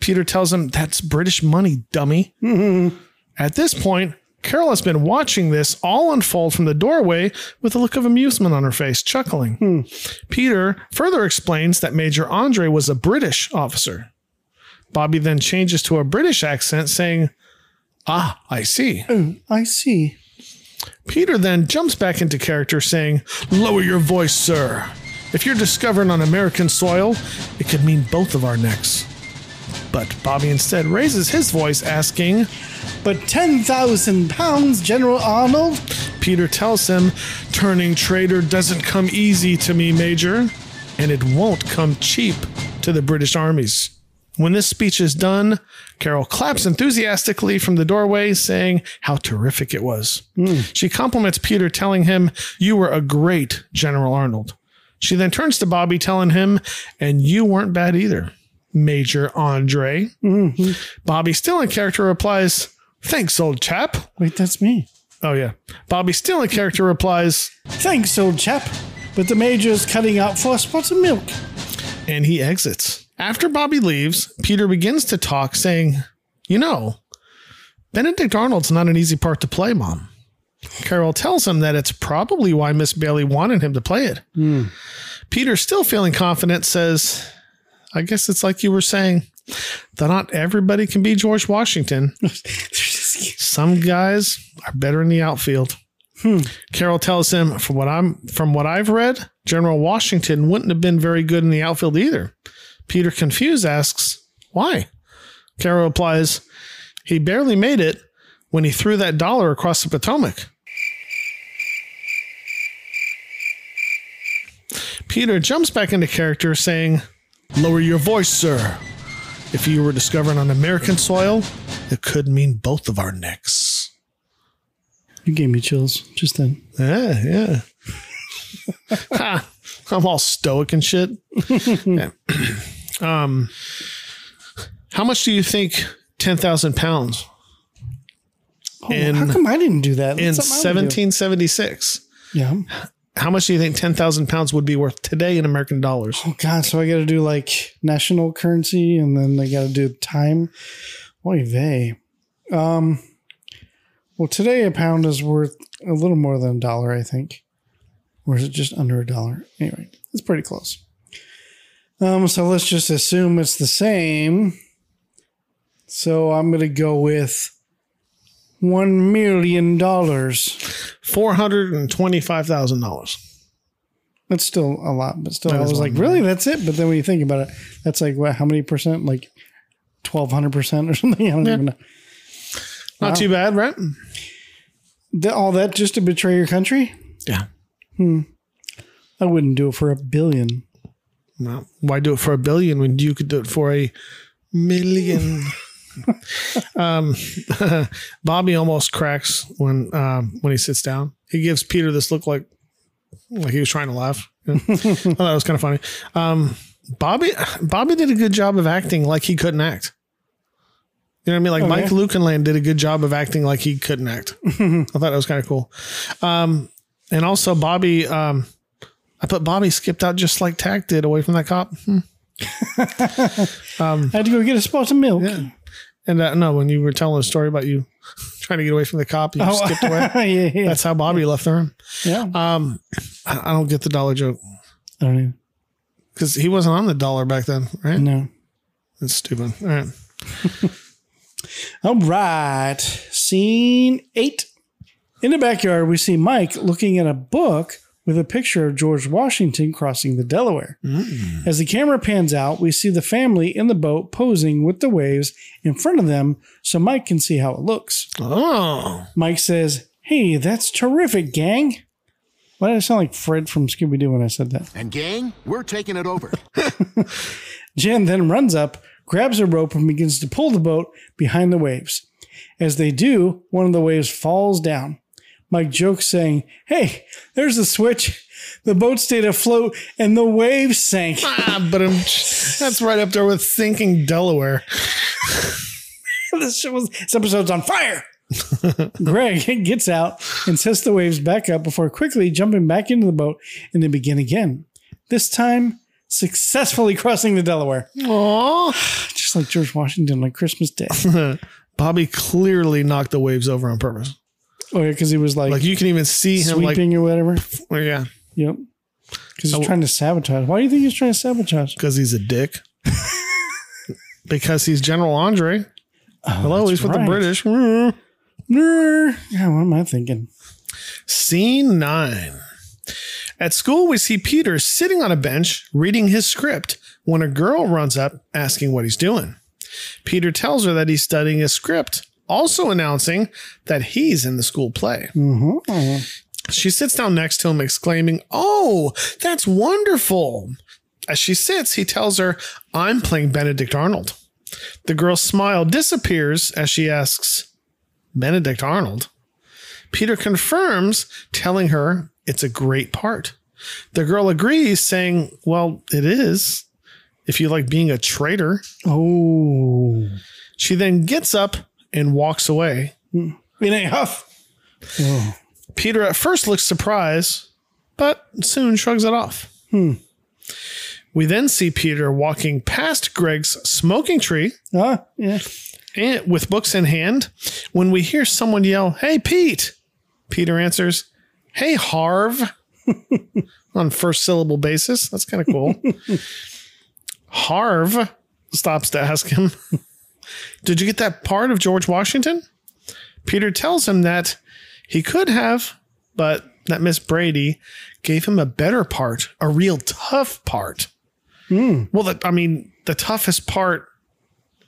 A: Peter tells him, "That's British money, dummy." Mm-hmm. At this point, Carol has been watching this all unfold from the doorway with a look of amusement on her face, chuckling. Peter further explains that Major Andre was a British officer. Bobby then changes to a British accent, saying, Ah, I see.
B: Oh, I see.
A: Peter then jumps back into character, saying, Lower your voice, sir. If you're discovered on American soil, it could mean both of our necks. But Bobby instead raises his voice, asking,
B: But 10,000 pounds, General Arnold?
A: Peter tells him, Turning traitor doesn't come easy to me, Major, and it won't come cheap to the British armies. When this speech is done, Carol claps enthusiastically from the doorway, saying how terrific it was. Hmm. She compliments Peter, telling him, You were a great General Arnold. She then turns to Bobby, telling him, And you weren't bad either, Major Andre. Mm-hmm. Bobby, still in character, replies, Thanks, old chap.
B: Wait, that's me.
A: Oh, yeah. Bobby, still in character, replies,
B: Thanks, old chap. But the major's cutting out four spots of milk.
A: and he exits. After Bobby leaves, Peter begins to talk, saying, You know, Benedict Arnold's not an easy part to play, Mom. Carol tells him that it's probably why Miss Bailey wanted him to play it. Hmm. Peter, still feeling confident, says, I guess it's like you were saying, that not everybody can be George Washington. Some guys are better in the outfield. Hmm. Carol tells him, from what I'm from what I've read, General Washington wouldn't have been very good in the outfield either. Peter, confused, asks, Why? Carol replies, He barely made it when he threw that dollar across the Potomac. Peter jumps back into character, saying, Lower your voice, sir. If you were discovered on American soil, it could mean both of our necks.
B: You gave me chills just then.
A: Yeah, yeah. Ha, I'm all stoic and shit. Yeah. Um, how much do you think ten thousand pounds
B: Oh,
A: In-
B: how come I didn't do that?
A: in
B: That's something I would do.
A: 1776?
B: Yeah.
A: How much do you think ten thousand pounds would be worth today in American dollars?
B: Oh God. So I got to do like national currency, and then I got to do time. Oy vey. Um. Well, today a pound is worth a little more than a dollar, I think, or is it just under a dollar? Anyway, it's pretty close. Um. So let's just assume it's the same. So I'm gonna go with one million dollars.
A: Four hundred and twenty-five thousand dollars.
B: That's still a lot, but still,
A: That
B: I was like, really? That's it? But then when you think about it, that's like what? How many percent? Like twelve hundred percent or something? I don't
A: Yeah.
B: even know.
A: Not
B: Wow.
A: too bad, right?
B: Th- all that just to betray your country?
A: Yeah. Hmm.
B: I wouldn't do it for a billion.
A: Well, why do it for a billion when you could do it for a million? um, Bobby almost cracks when um, when he sits down. He gives Peter this look like like he was trying to laugh. I thought that was kind of funny. Um, Bobby Bobby did a good job of acting like he couldn't act. You know what I mean? Like
B: Okay.
A: Mike Lookinland did a good job of acting like he couldn't act. I thought that was kind of cool. Um, and also Bobby, um, I put Bobby skipped out just like Tach did away from that cop. Hmm.
B: I had to go get a spot of milk.
A: Yeah. And uh, no, when you were telling a story about you trying to get away from the cop, you
B: Oh,
A: skipped away.
B: yeah, yeah.
A: That's how Bobby left the room.
B: yeah.
A: Um, I I don't get the dollar joke
B: I don't even
A: because he wasn't on the dollar back then, right?
B: No.
A: That's stupid. All right.
B: All right. Scene eight. In the backyard, we see Mike looking at a book with a picture of George Washington crossing the Delaware. Mm. As the camera pans out, we see the family in the boat posing with the waves in front of them so Mike can see how it looks.
A: Oh,
B: Mike says, Hey, that's terrific, gang. Why did I sound like Fred from Scooby Doo when I said that?
C: And gang, we're taking it over.
B: Jen then runs up, grabs a rope, and begins to pull the boat behind the waves. As they do, one of the waves falls down. Mike jokes, saying, Hey, there's the switch. The boat stayed afloat and the waves sank.
A: ah, but um, that's right up there with sinking Delaware.
B: this, shit was, this episode's on fire. Greg gets out and sets the waves back up before quickly jumping back into the boat and they begin again. This time, successfully crossing the Delaware,
A: Aw.
B: just like George Washington on Christmas Day.
A: Bobby clearly knocked the waves over on purpose.
B: Oh, yeah, because he was like,
A: Like you can even see him like,
B: sweeping or whatever.
A: well, yeah,
B: Yep. Because he's oh. trying to sabotage. Why do you think he's trying to sabotage?
A: because he's a dick. because he's General Andre. Oh, Hello, he's with the British.
B: Yeah, what am I thinking?
A: Scene nine. At school, we see Peter sitting on a bench reading his script when a girl runs up asking what he's doing. Peter tells her that he's studying his script, also announcing that he's in the school play. Mm-hmm. She sits down next to him, exclaiming, Oh, that's wonderful. As she sits, he tells her, I'm playing Benedict Arnold. The girl's smile disappears as she asks, Benedict Arnold? Peter confirms, telling her it's a great part. The girl agrees, saying, Well, it is, if you like being a traitor.
B: Oh.
A: She then gets up and walks away.
B: In a huff.
A: Peter at first looks surprised, but soon shrugs it off. We then see Peter walking past Greg's smoking tree
B: Ah, yeah.
A: and with books in hand when we hear someone yell, Hey, Pete. Peter answers, Hey, Harv, on first syllable basis. That's kind of cool. Harv stops to ask him, Did you get that part of George Washington? Peter tells him that he could have, but that Miss Brady gave him a better part, a real tough part. Hmm. Well, the, I mean, the toughest part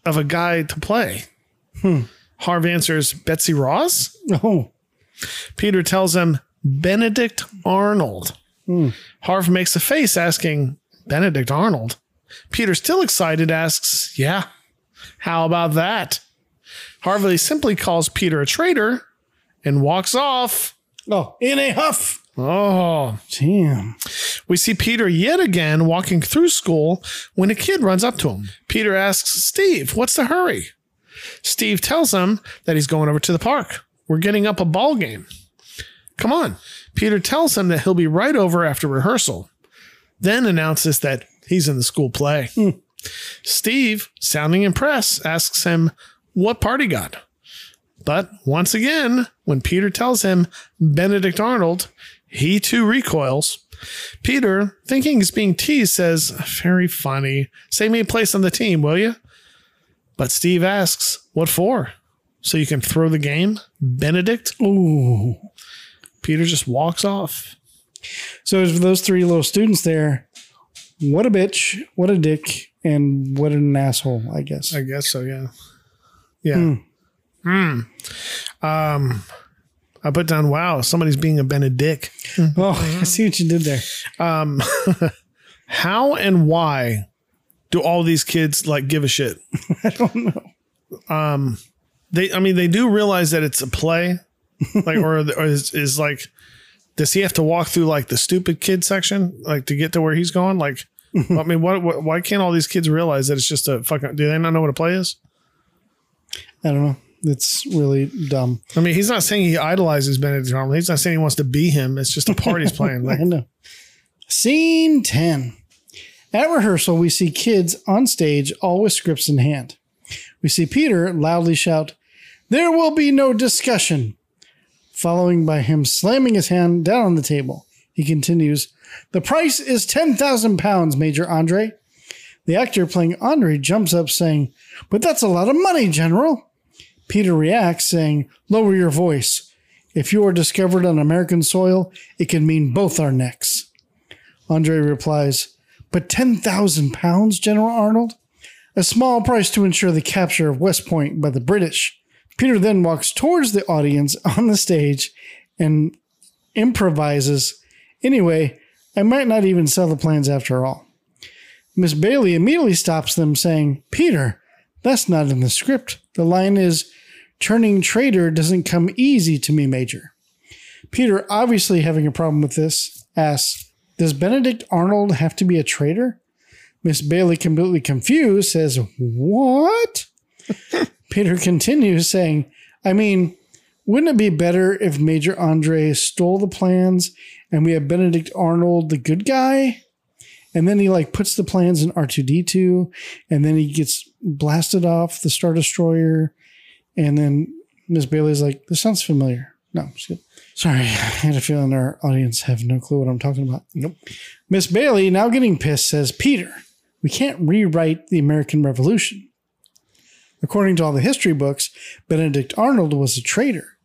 A: of a guy to play. Hmm. Harv answers, Betsy Ross?
B: Oh.
A: Peter tells him, Benedict Arnold. Hmm. Harv makes a face asking, Benedict Arnold? Peter, still excited, asks, Yeah, how about that? Harvey simply calls Peter a traitor and walks off.
B: Oh, in a huff.
A: Oh,
B: Damn.
A: we see Peter yet again walking through school when a kid runs up to him. Peter asks Steve, What's the hurry? Steve tells him that he's going over to the park. We're getting up a ball game. Come on. Peter tells him that he'll be right over after rehearsal, then announces that he's in the school play. Hmm. Steve, sounding impressed, asks him what part he got. But once again, when Peter tells him Benedict Arnold, he too recoils. Peter, thinking he's being teased, says, Very funny. Save me a place on the team, will you? But Steve asks, What for? So you can throw the game? Benedict?
B: Ooh.
A: Peter just walks off.
B: So for those three little students there, what a bitch, what a dick, and what an asshole, I guess.
A: I guess so, yeah. Yeah. Hmm. Um, I put down, wow, somebody's being a Benedict.
B: oh, I see what you did there.
A: Um, how and why do all these kids like give a shit?
B: I don't know.
A: Um, they, I mean, they do realize that it's a play, like, or, or is, is like, does he have to walk through like the stupid kid section, like to get to where he's going? Like, I mean, what, what, why can't all these kids realize that it's just a fucking? Do they not know what a play is?
B: I don't know. It's really dumb.
A: I mean, he's not saying he idolizes Benedict Arnold. He's not saying he wants to be him. It's just a part he's playing. Like,
B: I know. Scene 10. At rehearsal, we see kids on stage, all with scripts in hand. We see Peter loudly shout, There will be no discussion, following by him slamming his hand down on the table. He continues, The price is 10,000 pounds, Major Andre. The actor playing Andre jumps up, saying, But that's a lot of money, General. Peter reacts, saying, Lower your voice. If you are discovered on American soil, it can mean both our necks. Andre replies, But 10,000 pounds, General Arnold? A small price to ensure the capture of West Point by the British. Peter then walks towards the audience on the stage and improvises, Anyway, I might not even sell the plans after all. Miss Bailey immediately stops them, saying, Peter, that's not in the script. The line is, Turning traitor doesn't come easy to me, Major. Peter, obviously having a problem with this, asks, Does Benedict Arnold have to be a traitor? Miss Bailey, completely confused, says, What? Peter continues, saying, I mean, wouldn't it be better if Major Andre stole the plans and we have Benedict Arnold, the good guy? And then he like puts the plans in R2D2 and then he gets blasted off the Star Destroyer. And then Miss Bailey's like, This sounds familiar. No. Sorry, I had a feeling our audience have no clue what I'm talking about. Nope. Miss Bailey, now getting pissed, says, Peter, we can't rewrite the American Revolution. According to all the history books, Benedict Arnold was a traitor.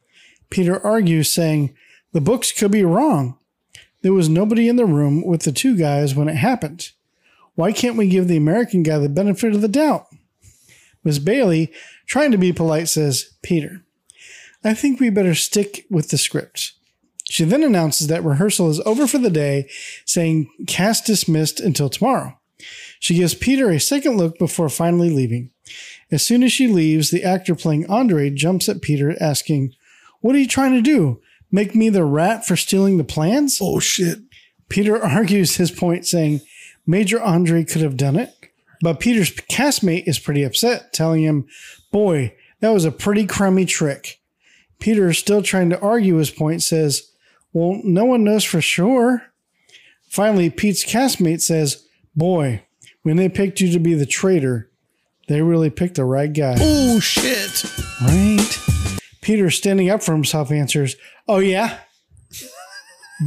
B: Peter argues, saying, The books could be wrong. There was nobody in the room with the two guys when it happened. Why can't we give the American guy the benefit of the doubt? Miss Bailey, trying to be polite, says, Peter, I think we better stick with the script. She then announces that rehearsal is over for the day, saying cast dismissed until tomorrow. She gives Peter a second look before finally leaving. As soon as she leaves, the actor playing Andre jumps at Peter, asking, What are you trying to do? Make me the rat for stealing the plans?
A: oh shit.
B: Peter argues his point, saying Major Andre could have done it. But Peter's castmate is pretty upset, telling him, Boy, that was a pretty crummy trick. Peter is still trying to argue his point, says, Well, no one knows for sure. Finally, Pete's castmate says, Boy, when they picked you to be the traitor, they really picked the right guy.
A: Oh shit.
B: Right? Peter, standing up for himself, answers, Oh, yeah?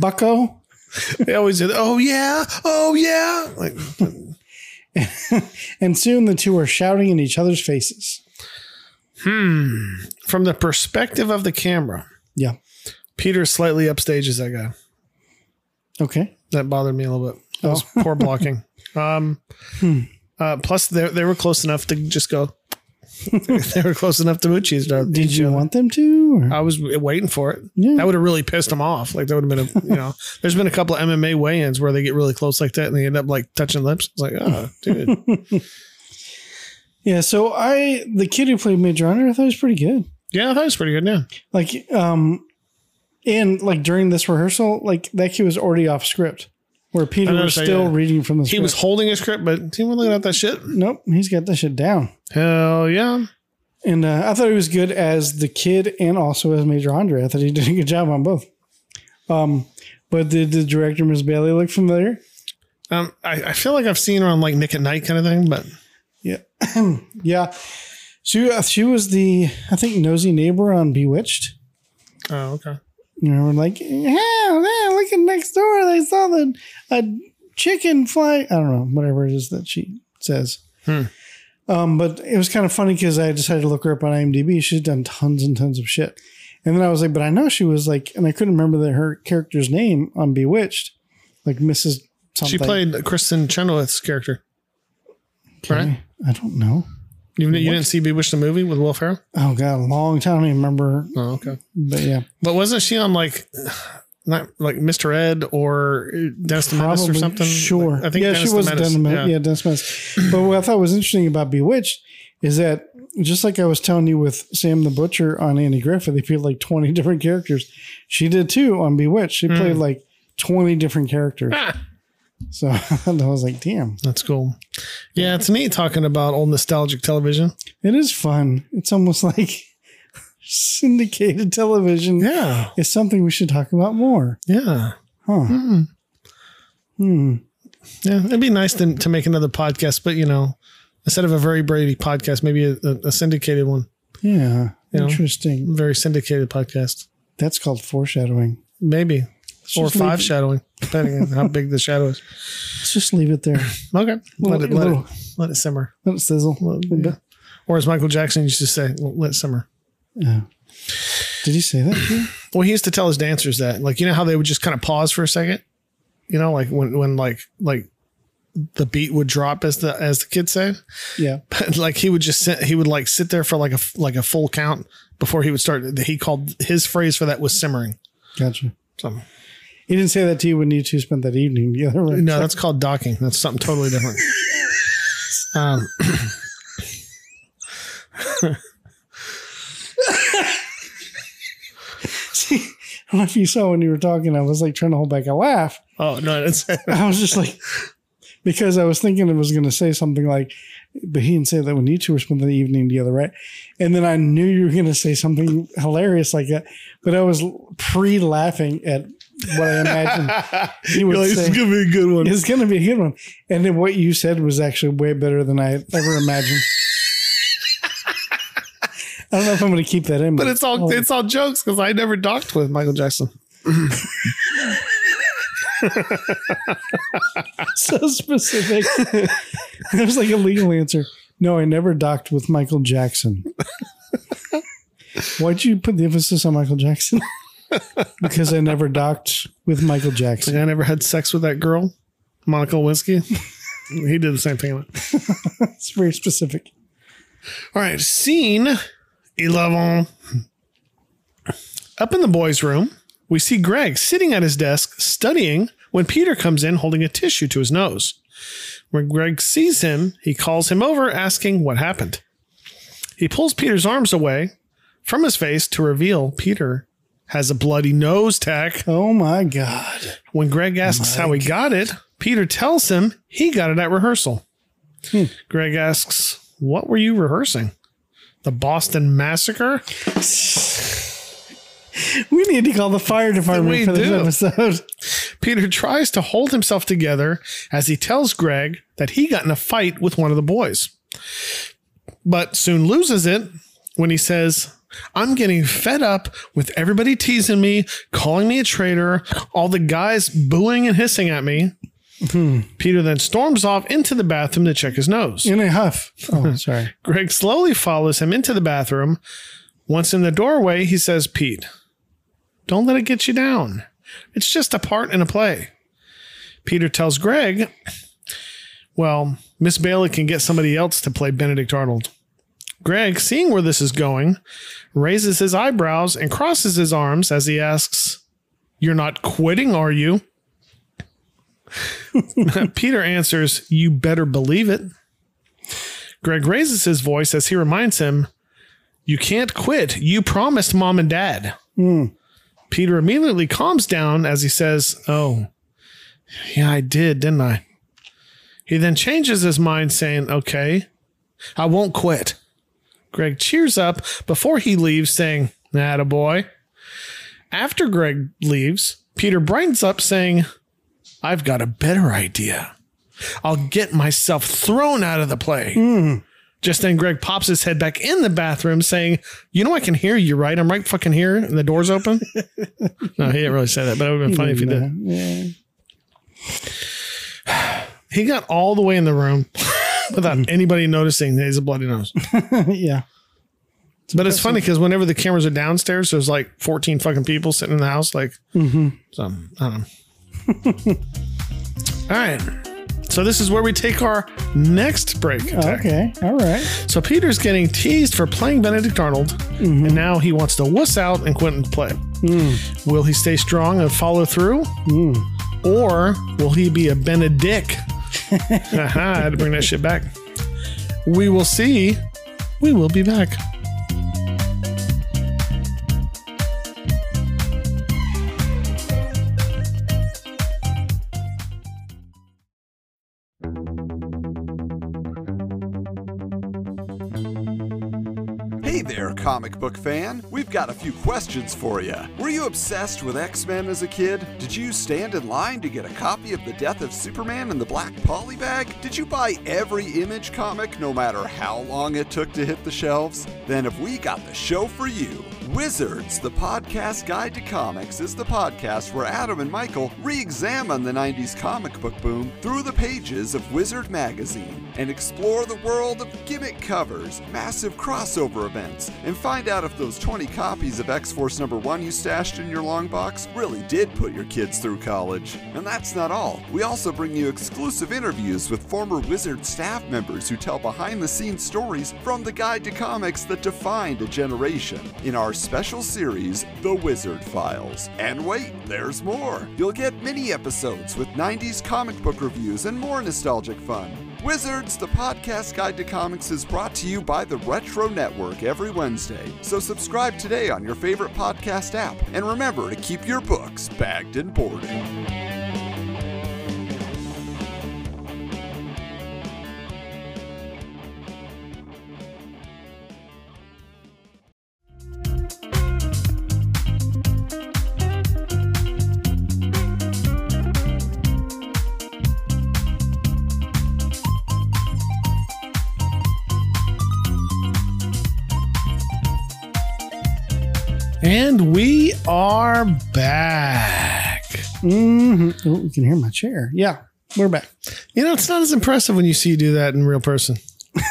B: Bucko?
A: They always said, "Oh yeah, oh yeah." Like,
B: And soon the two are shouting in each other's faces. Hmm.
A: From the perspective of the camera,
B: Yeah.
A: Peter slightly upstages that guy.
B: Okay.
A: That bothered me a little bit. That was poor blocking. Um, uh, plus, they they were close enough to just go. they were close enough to Moochie's.
B: Did you want them to? or-
A: I was waiting for it.
B: Yeah.
A: That would have really pissed them off. Like that would have been a, you know, there's been a couple of MMA weigh-ins where they get really close like that and they end up like touching lips. It's like, oh, dude.
B: Yeah, so I the kid who played Major Hunter, I thought he was pretty good.
A: Yeah, I thought it was pretty good. Yeah.
B: Like, um, and like during this rehearsal, like that kid was already off script, where Peter was still reading from the script.
A: He was holding a script, but he wasn't looking at that shit.
B: nope, he's got that shit down.
A: Hell yeah.
B: And uh, I thought he was good as the kid and also as Major Andre. I thought he did a good job on both. Um, but did the director Miss Bailey look familiar?
A: Um, I, I feel like I've seen her on like Nick at Night kind of thing, but
B: Yeah, yeah. She uh, she was the I think nosy neighbor on Bewitched.
A: oh, okay.
B: You know, we're like, yeah, man, look at next door. They saw the a chicken fly. I don't know, whatever it is that she says. Um, but it was kind of funny because I decided to look her up on IMDb. She's done tons and tons of shit. And then I was like, but I know she was like, and I couldn't remember the, her character's name on Bewitched, like Mrs. Something.
A: She played Kristin Chenoweth's character. Right?
B: I don't know.
A: You, you didn't see Bewitched the movie with Will Ferrell?
B: Oh god, a long time. I don't even remember.
A: Oh, okay.
B: But yeah,
A: But wasn't she on like not like Mr. Ed or Dennis the Menace or something?
B: Sure.
A: I think
B: yeah,
A: Dennis
B: she was. Dennis.
A: Yeah.
B: Yeah, Dennis Menace. but what I thought was interesting about Bewitched is that just like I was telling you with Sam the Butcher on Andy Griffith, they played like 20 different characters. She did too on Bewitched. She played like 20 different characters.
A: Ah,
B: So I was like, damn,
A: that's cool. Yeah, it's neat talking about old nostalgic television.
B: it is fun. It's almost like syndicated television.
A: Yeah.
B: It's something we should talk about more.
A: Yeah.
B: Huh. Hmm.
A: Yeah. It'd be nice to, to make another podcast, but you know, instead of a very Brady podcast, maybe a, a, a syndicated one,
B: Yeah.
A: You know.
B: Interesting.
A: very syndicated podcast.
B: That's called foreshadowing.
A: Maybe. Or five shadowing, depending on how big the shadow is.
B: Let's just leave it there.
A: Okay. Let it, let it, let it simmer.
B: Let it sizzle. little bit.
A: Or as Michael Jackson used to say, let it simmer.
B: Yeah. Did he say that?
A: Well, he used to tell his dancers that, like, you know how they would just kind of pause for a second, you know, like when when like like the beat would drop, as the as the kids say.
B: Yeah.
A: But like he would just sit, he would like sit there for like a like a full count before he would start. He called his phrase for that was simmering.
B: Gotcha.
A: So
B: He didn't say that to you when you two spent that evening together. Right?
A: no, that's called docking. That's something totally different. um,
B: See, I don't know if you saw when you were talking, I was like trying to hold back a laugh.
A: oh no, say.
B: I was just like, because I was thinking it was going to say something like, but he didn't say that when you two were spending the evening together, right? And then I knew you were going to say something hilarious like that, but I was pre laughing at what I imagine he would
A: like,
B: say.
A: is gonna be a good one.
B: It's going to be a good one. And then what you said was actually way better than I ever imagined. I don't know if I'm going to keep that in,
A: But it's all it's all jokes because I never docked with Michael Jackson.
B: so specific. it was like a legal answer. No, I never docked with Michael Jackson. Why'd you put the emphasis on Michael Jackson? Because I never docked with Michael Jackson.
A: I never had sex with that girl, Monica Lewinsky. he did the same thing.
B: It's very specific.
A: All right, scene 11. Up in the boys' room, we see Greg sitting at his desk studying when Peter comes in holding a tissue to his nose. When Greg sees him, he calls him over asking what happened. He pulls Peter's arms away from his face to reveal Peter has a bloody nose Tach.
B: Oh my God.
A: When Greg asks how he got it, Peter tells him he got it at rehearsal. Hmm. Greg asks, What were you rehearsing? The Boston Massacre?
B: We need to call the fire department for this
A: do.
B: episode.
A: Peter tries to hold himself together as he tells Greg that he got in a fight with one of the boys, but soon loses it when he says, I'm getting fed up with everybody teasing me, calling me a traitor, all the guys booing and hissing at me. Hmm. Peter then storms off into the bathroom to check his nose.
B: In a huff. Oh, sorry.
A: Greg slowly follows him into the bathroom. Once in the doorway, he says, Pete, don't let it get you down. It's just a part in a play. Peter tells Greg, well, Miss Bailey can get somebody else to play Benedict Arnold. Greg, seeing where this is going, raises his eyebrows and crosses his arms as he asks, You're not quitting, are you? Peter answers, You better believe it. Greg raises his voice as he reminds him, You can't quit. You promised mom and dad. Hmm. Peter immediately calms down as he says, Oh, yeah, I did, didn't I? He then changes his mind, saying, Okay, I won't quit. Greg cheers up before he leaves, saying, a boy. After Greg leaves, Peter brightens up, saying, I've got a better idea. I'll get myself thrown out of the play. Just then, Greg pops his head back in the bathroom, saying, You know, I can hear you, right? I'm right fucking here, and the door's open. no, he didn't really say that, but it would have been funny if he did.
B: Yeah.
A: He got all the way in the room without anybody noticing that he's a bloody nose.
B: yeah.
A: But it's funny because whenever the cameras are downstairs, there's like 14 fucking people sitting in the house. Like, mm-hmm. so I don't know. All right. So this is where we take our next break. attack.
B: Okay. All right.
A: So Peter's getting teased for playing Benedict Arnold, mm-hmm. and now he wants to wuss out and Quentin and play. Mm. Will he stay strong and follow through? Mm. Or will he be a Benedict? I had to bring that shit back. We will see. We will be back.
D: Comic book fan. We've got a few questions for you. Were you obsessed with X Men as a kid? Did you stand in line to get a copy of The Death of Superman in the black polybag? Did you buy every image comic no matter how long it took to hit the shelves? Then have we got the show for you. Wizards, the podcast guide to comics, is the podcast where Adam and Michael re examine the 90s comic book boom through the pages of Wizard Magazine and explore the world of gimmick covers, massive crossover events, and find out if those 20 copies of X Force number 1 you stashed in your long box really did put your kids through college. And that's not all. We also bring you exclusive interviews with former Wizard staff members who tell behind the scenes stories from the guide to comics that defined a generation in our special series, The Wizard Files. And wait, there's more. You'll get mini episodes with 90s comic book reviews and more nostalgic fun. Wizards, the podcast guide to comics, is brought to you by the Retro Network every Wednesday. So subscribe today on your favorite podcast app. And remember to keep your books bagged and boarded.
A: And we are back.
B: hmm Oh, you can hear my chair. Yeah. We're back.
A: You know, it's not as impressive when you see you do that in real person.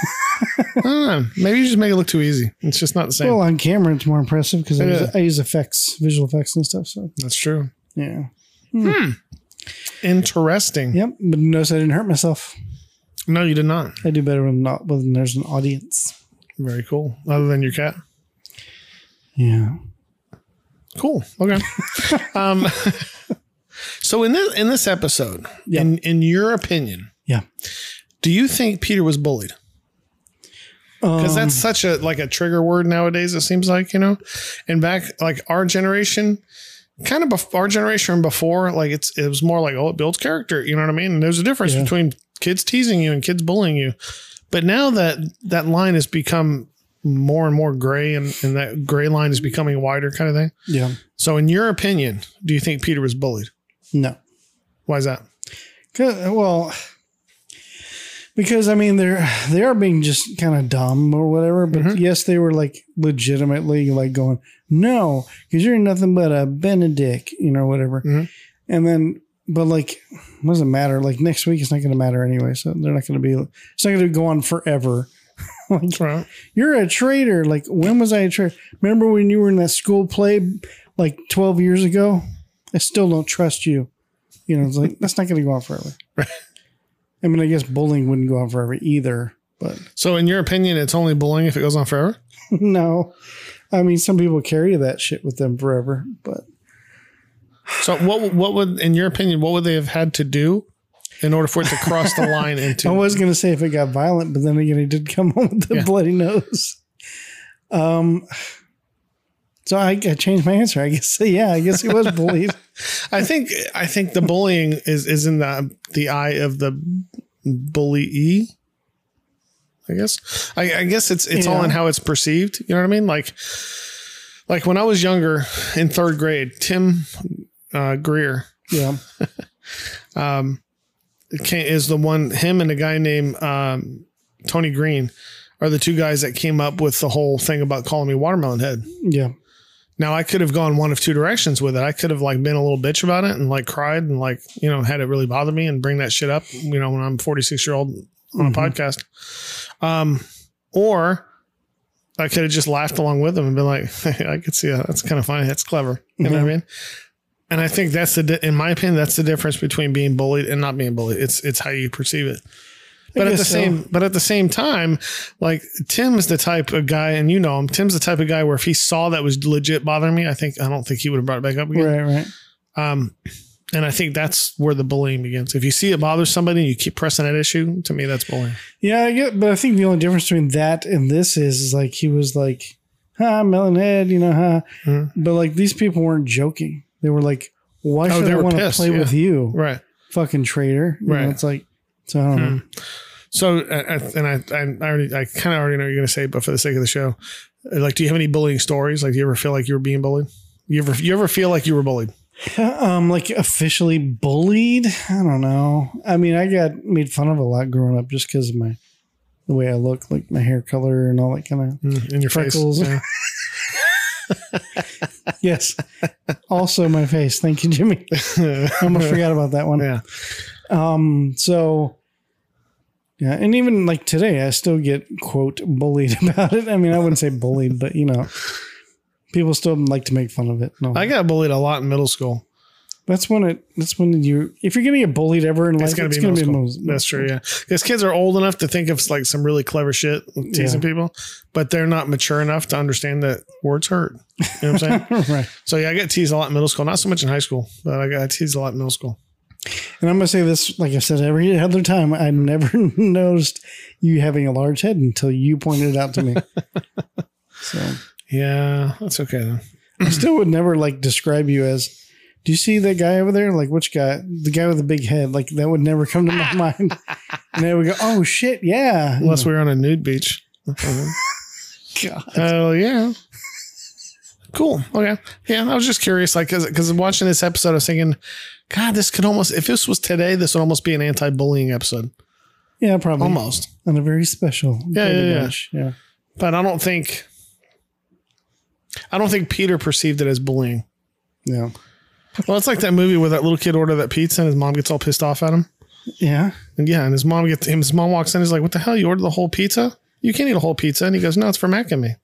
A: Know. Maybe you just make it look too easy. It's just not the same.
B: Well, on camera, it's more impressive because I,
A: Yeah.
B: I use effects, visual effects and stuff. So,
A: That's true.
B: yeah. Hmm.
A: Interesting.
B: Yep. But notice I didn't hurt myself.
A: No, you did not.
B: I do better when not when there's an audience.
A: Very cool. Other than your cat.
B: Yeah.
A: Cool. Okay. um, so in this in this episode,
B: Yeah.
A: in in your opinion,
B: Yeah.
A: do you think Peter was bullied? Because
B: Um,
A: that's such a like a trigger word nowadays. It seems like you know, and back like our generation, kind of bef- our generation and before, like it's it was more like oh it builds character. You know what I mean? And there's a difference
B: Yeah.
A: between kids teasing you and kids bullying you. But now that that line has become more and more gray, and, and that gray line is becoming wider, kind of thing.
B: yeah.
A: So, in your opinion, do you think Peter was bullied?
B: No.
A: Why is that?
B: well, because I mean they're they are being just kind of dumb or whatever. But
A: Mhm.
B: yes, they were like legitimately like going no because you're nothing but a Benedict, you know, whatever.
A: Mhm.
B: And then, but like, it doesn't matter. Like next week, it's not going to matter anyway. So they're not going to be. It's not going to go on forever. like
A: Right.
B: you're a traitor. Like when was I a traitor? Remember when you were in that school play like 12 years ago? I still don't trust you. You know, it's like that's not going to go on forever. I mean, I guess bullying wouldn't go on forever either, but
A: So, in your opinion, it's only bullying if it goes on forever?
B: no. I mean, some people carry that shit with them forever, but
A: So, what what would, in your opinion, what would they have had to do in order for it to cross the line into.
B: I was gonna say if it got violent, but then again, he did come home with the
A: Yeah.
B: bloody nose. Um, so I, I changed my answer. I guess yeah, I guess he was bullied.
A: I think I think the bullying is is in the the eye of the bully. I guess I, I guess it's it's all in how it's perceived. You know what I mean? Like like when I was younger in third grade, Tim uh, Greer
B: Yeah,
A: um, is the one. Him and a guy named um, Tony Green are the two guys that came up with the whole thing about calling me watermelon head.
B: yeah,
A: Now I could have gone one of two directions with it. I could have like been a little bitch about it and like cried and like, you know, had it really bother me and bring that shit up, you know, when I'm 46 year old on a podcast. Um, or I could have just laughed along with them and been like, hey, I could see that. That's kind of funny. That's clever. You know what I mean? And I think that's the, in my opinion, that's the difference between being bullied and not being bullied. It's, it's how you perceive it. But at the
B: so.
A: same, but at the same time, like Tim's the type of guy, and you know him. Tim's the type of guy where if he saw that was legit bothering me, I think I don't think he would have brought it back up again.
B: right, right.
A: Um, and I think that's where the bullying begins. If you see it bothers somebody, and you keep pressing that issue. To me, that's bullying.
B: Yeah, I get, but I think the only difference between that and this is, is like he was like, "Ha, melon head," you know, huh?
A: Mhm.
B: But like these people weren't joking. They were like, "Why
A: Oh,
B: should
A: they
B: I want to play
A: yeah.
B: with you,
A: Right.
B: fucking traitor?" You know,
A: Right.
B: it's like, so I don't know.
A: So, uh, uh, and I, I, I already, I kind of already know what you're going to say, but for the sake of the show, uh, like, do you have any bullying stories? Like, do you ever feel like you were being bullied? You ever, you ever feel like you were bullied?
B: Um, like officially bullied. I don't know. I mean, I got made fun of a lot growing up just because of my the way I look, like my hair color and all that kind of.
A: Mm, in your
B: Freckles.
A: face? Yeah.
B: Yes. also, my face. Thank you, Jimmy. I almost forgot about that one.
A: yeah.
B: Um, so yeah, and even like today, I still get quote bullied about it. I mean, I wouldn't say bullied, but you know, people still like to make fun of it. No,
A: I got bullied a lot in middle school.
B: that's when it. That's when you. If you're gonna get bullied ever in life,
A: It's gonna be
B: gonna most-
A: That's true. Yeah, because kids are old enough to think of like some really clever shit teasing people, but they're not mature enough to understand that words hurt. You know what I'm saying?
B: right.
A: so yeah, I got teased a lot in middle school. Not so much in high school, but I got teased a lot in middle school.
B: And I'm gonna say this, like I said every other time, I never noticed you having a large head until you pointed it out to me. so
A: Yeah, that's okay then.
B: I still would never like describe you as. Do you see that guy over there? Like which guy? The guy with the big head. Like that would never come to my mind. And then we go, oh shit, yeah.
A: Unless we were on a nude beach.
B: God.
A: Oh yeah. Cool. Okay. Yeah, I was just curious, like, cause, cause watching this episode, I was thinking, God, this could almost, if this was today, this would almost be an anti-bullying episode,
B: Yeah, probably.
A: almost.
B: And a very special.
A: Yeah, yeah, yeah.
B: yeah.
A: But I don't think, I don't think Peter perceived it as bullying.
B: Yeah.
A: Well, it's like that movie where that little kid ordered that pizza and his mom gets all pissed off at him.
B: Yeah.
A: And yeah, and his mom gets him. His mom walks in. He's like, "What the hell? You ordered the whole pizza? You can't eat a whole pizza." And he goes, "No, it's for Mac and me."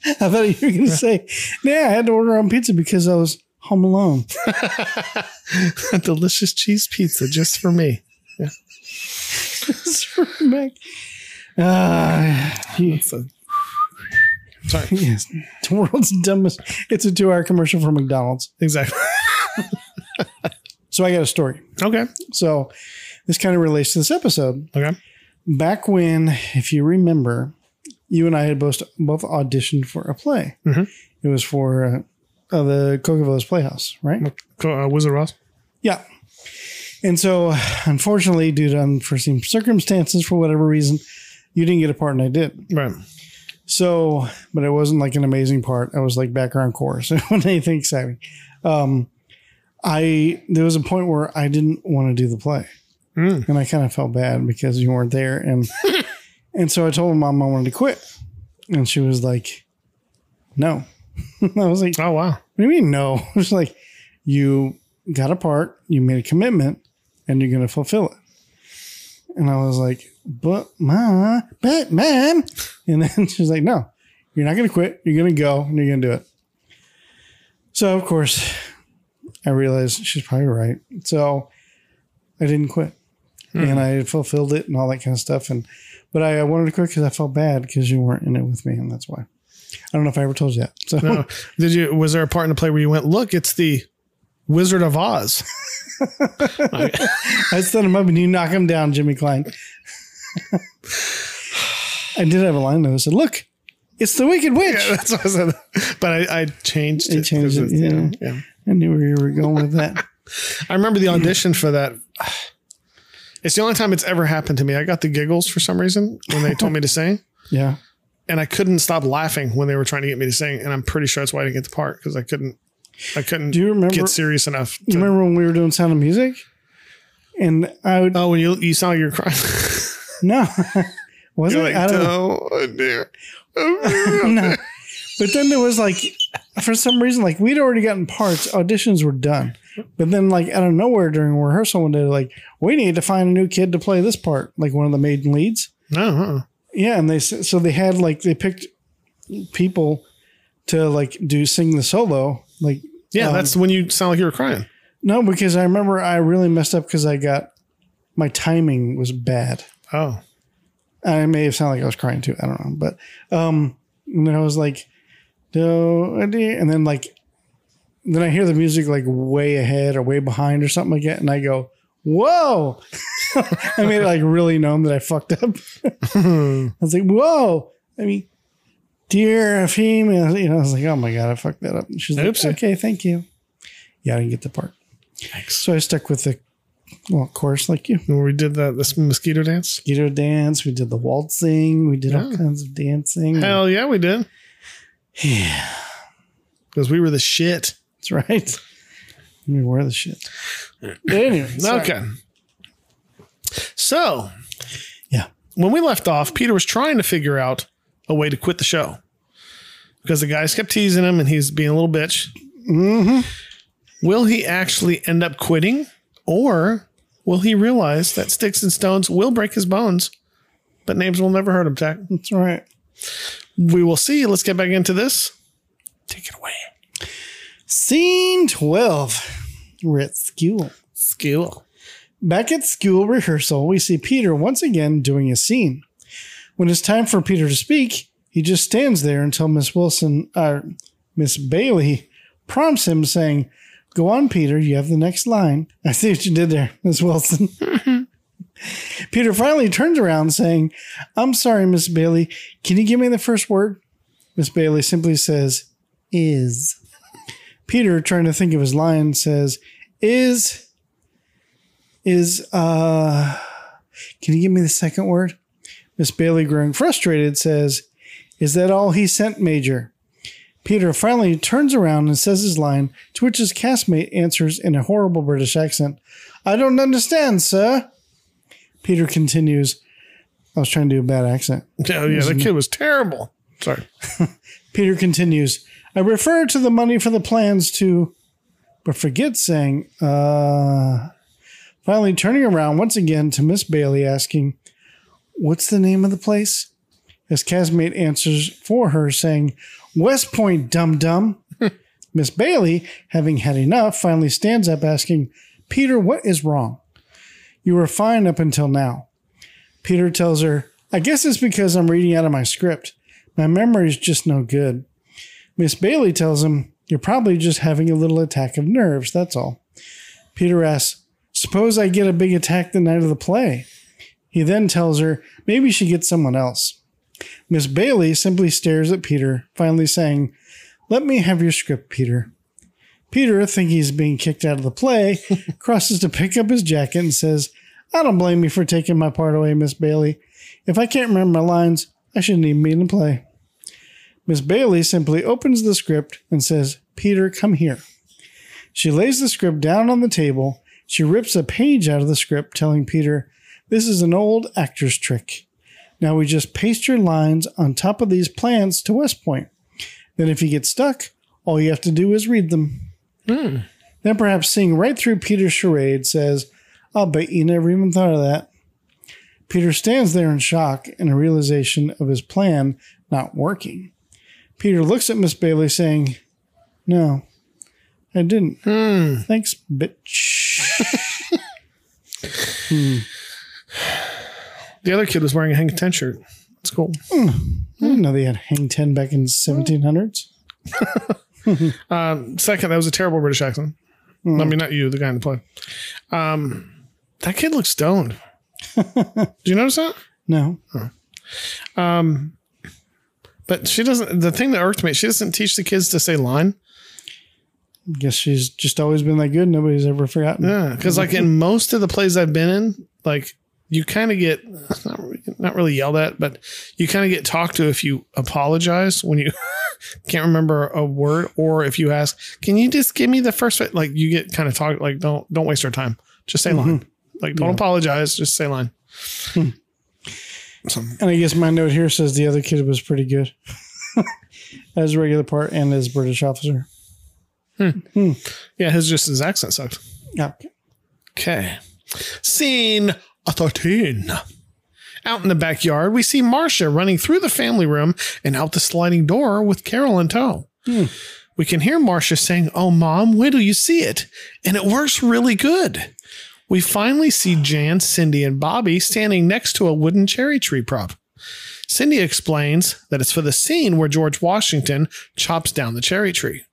B: I thought you were going to say, yeah, I had to order on pizza because I was home alone.
A: A delicious cheese pizza just for me.
B: For Mac. Uh, you-
A: So, sorry.
B: yes, the world's dumbest. It's a two hour commercial for McDonald's.
A: Exactly.
B: So I got a story.
A: Okay.
B: So this kind of relates to this episode.
A: Okay.
B: Back when, if you remember, you and I had both, both auditioned for a play.
A: Mhm.
B: It was for uh, uh, the Coca Playhouse, right?
A: Uh, Wizard Ross.
B: Yeah. And so, unfortunately, due to unforeseen circumstances, for whatever reason, you didn't get a part and I did.
A: Right.
B: So, but it wasn't like an amazing part. I was like background chorus. It wasn't anything exciting. Um, I there was a point where I didn't want to do the play,
A: Mm.
B: and I kind of felt bad because you weren't there, and and so I told my mom I wanted to quit, and she was like, "No." I was like,
A: Oh wow.
B: what do you mean no? It's like you got a part, you made a commitment, and you're gonna fulfill it. And I was like, but ma, but ma'am. And then she's like, no, you're not gonna quit, you're gonna go and you're gonna do it. So of course, I realized she's probably right. So I didn't quit. Hmm. And I fulfilled it and all that kind of stuff. And but I, I wanted to quit because I felt bad because you weren't in it with me, and that's why. I don't know if I ever told you that. So
A: No. Did you? Was there a part in the play where you went, "Look, it's the Wizard of Oz.
B: I set him up and you knock him down, Jimmy Klein. I did have a line though. I said, "Look, it's the Wicked Witch."
A: Yeah, That's what I said. But I, I changed it.
B: changed
A: 'cause
B: it,
A: it's-
B: yeah.
A: yeah.
B: I knew where you were going with that.
A: I remember the audition for that. It's the only time it's ever happened to me. I got the giggles for some reason when they told me to sing,
B: Yeah.
A: and I couldn't stop laughing when they were trying to get me to sing. And I'm pretty sure that's why I didn't get the part because I couldn't. I couldn't.
B: Do you remember-
A: get serious enough?
B: Do
A: you
B: remember when we were doing Sound of Music? And I would
A: Oh, when you you sound like you're crying.
B: no, was
A: you're
B: it?
A: like,
B: I don't know.
A: oh dear. Oh, dear.
B: no. But then there was like, for some reason, like we'd already gotten parts, auditions were done. But then, like out of nowhere during rehearsal one day, like we need to find a new kid to play this part, like one of the maiden leads.
A: No, uh-uh.
B: Yeah, and they so they had like they picked people to like do sing the solo. Like
A: yeah,
B: um,
A: that's when you sound like you were crying.
B: no, because I remember I really messed up because I got my timing was bad.
A: Oh,
B: I may have sounded like I was crying too. I don't know, but um, and then I was like, do and then like, then I hear the music like way ahead or way behind or something like that, and I go, whoa! I made it like really known that I fucked up. I was like, whoa! I mean, dear female, you know, I was like, oh my god, I fucked that up. And she's
A: Oopsie.
B: like, okay, thank you. Yeah, I didn't get the part, Thanks. so I stuck with the well, of course, like you.
A: we did that this mosquito dance.
B: mosquito dance. We did the waltzing. We did all kinds of dancing.
A: Hell yeah, we did.
B: Yeah,
A: Because we were the shit.
B: That's right. We wear the shit. Anyway.
A: Okay. So
B: Yeah.
A: when we left off, Peter was trying to figure out a way to quit the show because the guys kept teasing him and he's being a little bitch.
B: Mm-hmm.
A: Will he actually end up quitting or will he realize that sticks and stones will break his bones, but names will never hurt him, Tach?
B: That's right.
A: We will see. Let's get back into this. Take it away.
B: Scene 12. We're at school.
A: School.
B: Back at school rehearsal, we see Peter once again doing a scene. When it's time for Peter to speak, he just stands there until Miss Wilson, uh, Miss Bailey prompts him, saying, Go on, Peter, you have the next line. I see what you did there, Miss Wilson. Peter finally turns around, saying, I'm sorry, Miss Bailey. Can you give me the first word? Miss Bailey simply says, Is. Peter, trying to think of his line, says, Is is uh can you give me the second word? Miss Bailey, growing frustrated, says, Is that all he sent, Major? Peter finally turns around and says his line, to which his castmate answers in a horrible British accent, I don't understand, sir. Peter continues, I was trying to do a bad accent.
A: Oh, yeah, the kid was terrible. Sorry.
B: Peter continues, I refer to the money for the plans to, but forget saying, uh, finally turning around once again to Miss Bailey, asking, What's the name of the place? As Casmate answers for her, saying, West Point, dum dum. Miss Bailey, having had enough, finally stands up, asking, Peter, what is wrong? You were fine up until now. Peter tells her, I guess it's because I'm reading out of my script. My memory's just no good. Miss Bailey tells him, You're probably just having a little attack of nerves, that's all. Peter asks, Suppose I get a big attack the night of the play. He then tells her, Maybe she gets someone else. Miss Bailey simply stares at Peter, finally saying, Let me have your script, Peter. Peter, thinking he's being kicked out of the play, crosses to pick up his jacket and says, I don't blame you for taking my part away, Miss Bailey. If I can't remember my lines, I shouldn't even be in the play. Miss Bailey simply opens the script and says, Peter, come here. She lays the script down on the table. She rips a page out of the script, telling Peter, This is an old actor's trick. Now we just paste your lines on top of these plans to West Point. Then if you get stuck, all you have to do is read them. Hmm. Then perhaps seeing right through Peter's charade says, I'll bet you never even thought of that. Peter stands there in shock and a realization of his plan not working. Peter looks at Miss Bailey saying, No, I didn't. Hmm. Thanks, bitch. Hmm.
A: The other kid was wearing a Hang 10 shirt. That's cool. Hmm.
B: I didn't know they had hang 10 back in 1700s.
A: Um, second, that was a terrible British accent. I mean, not you, the guy in the play. Um, that kid looks stoned. Do you notice that?
B: No.
A: Um, But she doesn't. The thing that irked me, she doesn't teach the kids to say line.
B: I guess she's just always been that good. Nobody's ever forgotten.
A: Yeah, because like in most of the plays I've been in, like you kind of get not, not really yelled at, but you kind of get talked to if you apologize when you can't remember a word, or if you ask, "Can you just give me the first?" Like you get kind of talk like don't don't waste our time. Just say mm-hmm. line. Like don't apologize. Just say line. Hmm.
B: And I guess my note here says the other kid was pretty good as a regular part and as British officer. Hmm. Hmm.
A: Yeah, his just his accent sucked.
B: Yeah.
A: Okay. Scene 13. Out in the backyard, we see Marcia running through the family room and out the sliding door with Carol in tow. Hmm. We can hear Marcia saying, Oh, mom, wait till you see it. And it works really good. We finally see Jan, Cindy, and Bobby standing next to a wooden cherry tree prop. Cindy explains that it's for the scene where George Washington chops down the cherry tree.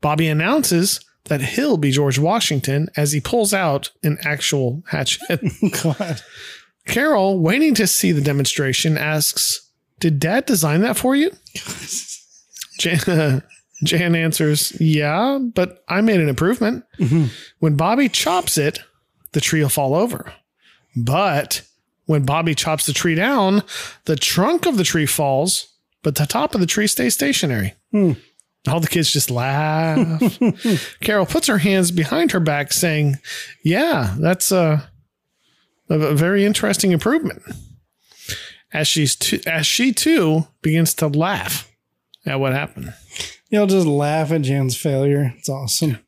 A: Bobby announces that he'll be George Washington as he pulls out an actual hatchet.
B: God.
A: Carol, waiting to see the demonstration, asks, Did dad design that for you? Jan, Jan answers, Yeah, but I made an improvement. Mm-hmm. When Bobby chops it, the tree will fall over. But when Bobby chops the tree down, the trunk of the tree falls, but the top of the tree stays stationary. Hmm. All the kids just laugh. Carol puts her hands behind her back, saying, Yeah, that's a, a, very interesting improvement. As she's t- as she too begins to laugh at what happened.
B: You'll just laugh at Jan's failure. It's awesome.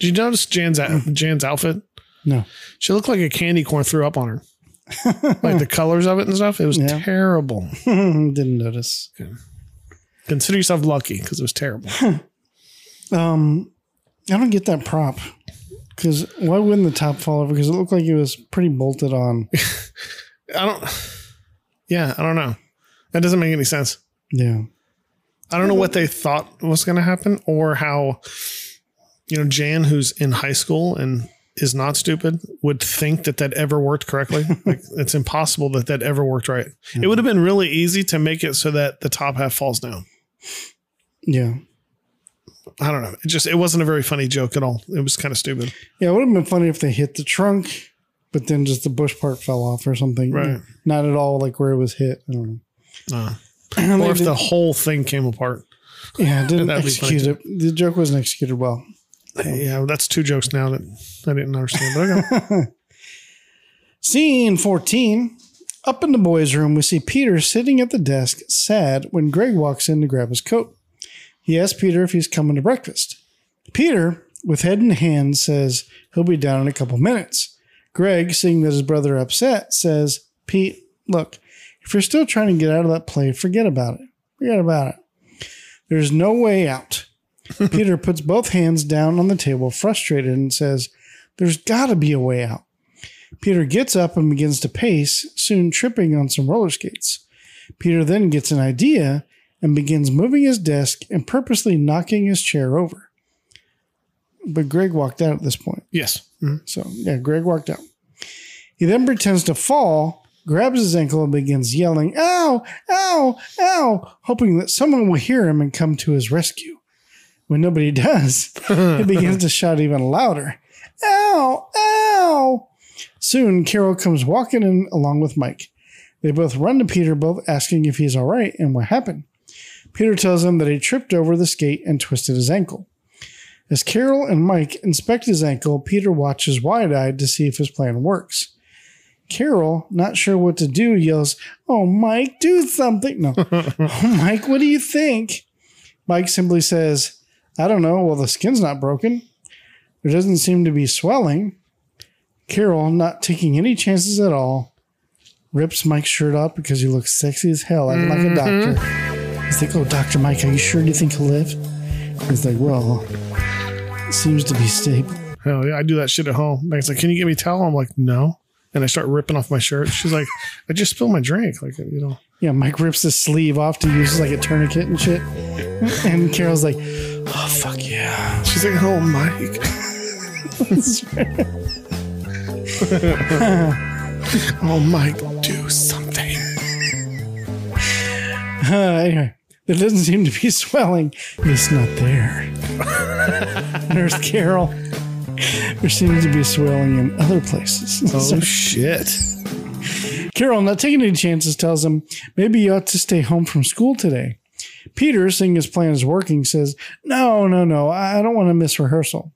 A: Did you notice Jan's hmm. Jan's outfit?
B: No.
A: She looked like a candy corn threw up on her. like the colors of it and stuff. It was
B: Yeah.
A: terrible.
B: Didn't notice.
A: Consider yourself lucky because it was terrible.
B: Um, I don't get that prop. Because why wouldn't the top fall over? Because it looked like it was pretty bolted on.
A: I don't. Yeah, I don't know. That doesn't make any sense.
B: Yeah.
A: I don't know what they thought was going to happen or how, you know, Jan, who's in high school and is not stupid, would think that that ever worked correctly. like it's impossible that that ever worked right. It would have been really easy to make it so that the top half falls down.
B: Yeah.
A: I don't know. It just it wasn't a very funny joke at all. It was kind of stupid.
B: Yeah, it would have been funny if they hit the trunk, but then just the bush part fell off or something.
A: Right.
B: Not at all like where it was hit. I don't know.
A: Uh, or if
B: did-
A: the whole thing came apart.
B: yeah, it didn't
A: That'd be funny
B: execute it. The joke wasn't executed well.
A: Yeah, that's two jokes now that I didn't understand. But okay.
B: Scene 14. Up in the boys' room, we see Peter sitting at the desk, sad, when Greg walks in to grab his coat. He asks Peter if he's coming to breakfast. Peter, with head in hand, says he'll be down in a couple minutes. Greg, seeing that his brother upset, says, Pete, look, if you're still trying to get out of that play, forget about it. Forget about it. There's no way out. Peter puts both hands down on the table, frustrated, and says, There's got to be a way out. Peter gets up and begins to pace, soon tripping on some roller skates. Peter then gets an idea and begins moving his desk and purposely knocking his chair over. But Greg walked out at this point.
A: yes. Mhm.
B: So, yeah, Greg walked out. He then pretends to fall, grabs his ankle, and begins yelling, Ow, ow, ow, hoping that someone will hear him and come to his rescue. When nobody does, he begins to shout even louder, Ow, ow. Soon, Carol comes walking in along with Mike. They both run to Peter, both asking if he's all right and what happened. Peter tells them that he tripped over the skate and twisted his ankle. As Carol and Mike inspect his ankle, Peter watches wide eyed to see if his plan works. Carol, not sure what to do, yells, Oh, Mike, do something. No. oh, Mike, what do you think? Mike simply says, I don't know. Well, the skin's not broken. There doesn't seem to be swelling. Carol, not taking any chances at all, rips Mike's shirt off because he looks sexy as hell, acting like a mm-hmm. doctor. He's like, Oh, Dr. Mike, are you sure? You think he'll live? He's like, Well, it seems to be stable.
A: Hell yeah, I do that shit at home. Meg's like, "Can you get me a towel?" I'm like, "No," and I start ripping off my shirt. She's like, "I just spilled my drink." Like, you know,
B: Yeah, Mike rips his sleeve off to use as like a tourniquet and shit. And Carol's like, oh, fuck yeah.
A: she's like, "Oh, Mike." oh, Mike, do something.
B: Uh, anyway, there doesn't seem to be swelling. It's not there. Nurse Carol. There seems to be swelling in other places.
A: Oh, shit.
B: Carol, not taking any chances, tells him maybe you ought to stay home from school today. Peter, seeing his plan is working, says, No, no, no, I don't want to miss rehearsal.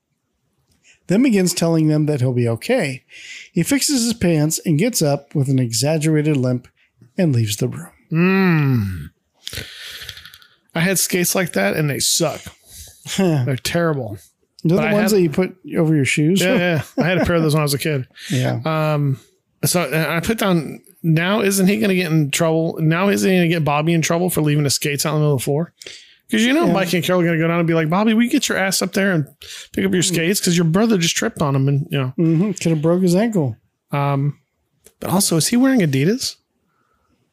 B: Then begins telling them that he'll be okay. He fixes his pants and gets up with an exaggerated limp and leaves the room. Hmm.
A: I had skates like that and they suck. They're terrible.
B: They're
A: But
B: the
A: I
B: ones
A: have-
B: that you put over your shoes?
A: Yeah, yeah. I had a pair of those when I was a kid.
B: Yeah.
A: Um, so uh, I put down now, isn't he going to get in trouble? Now, isn't he going to get Bobby in trouble for leaving his skates out in the middle of the floor? Because you know,
B: Yeah.
A: Mike and Carol are going to go down and be like, Bobby, we get your ass up there and pick up your hmm. skates because your brother just tripped on them. And, you know,
B: hmm Could have broke his ankle.
A: Um, but also, is he wearing Adidas?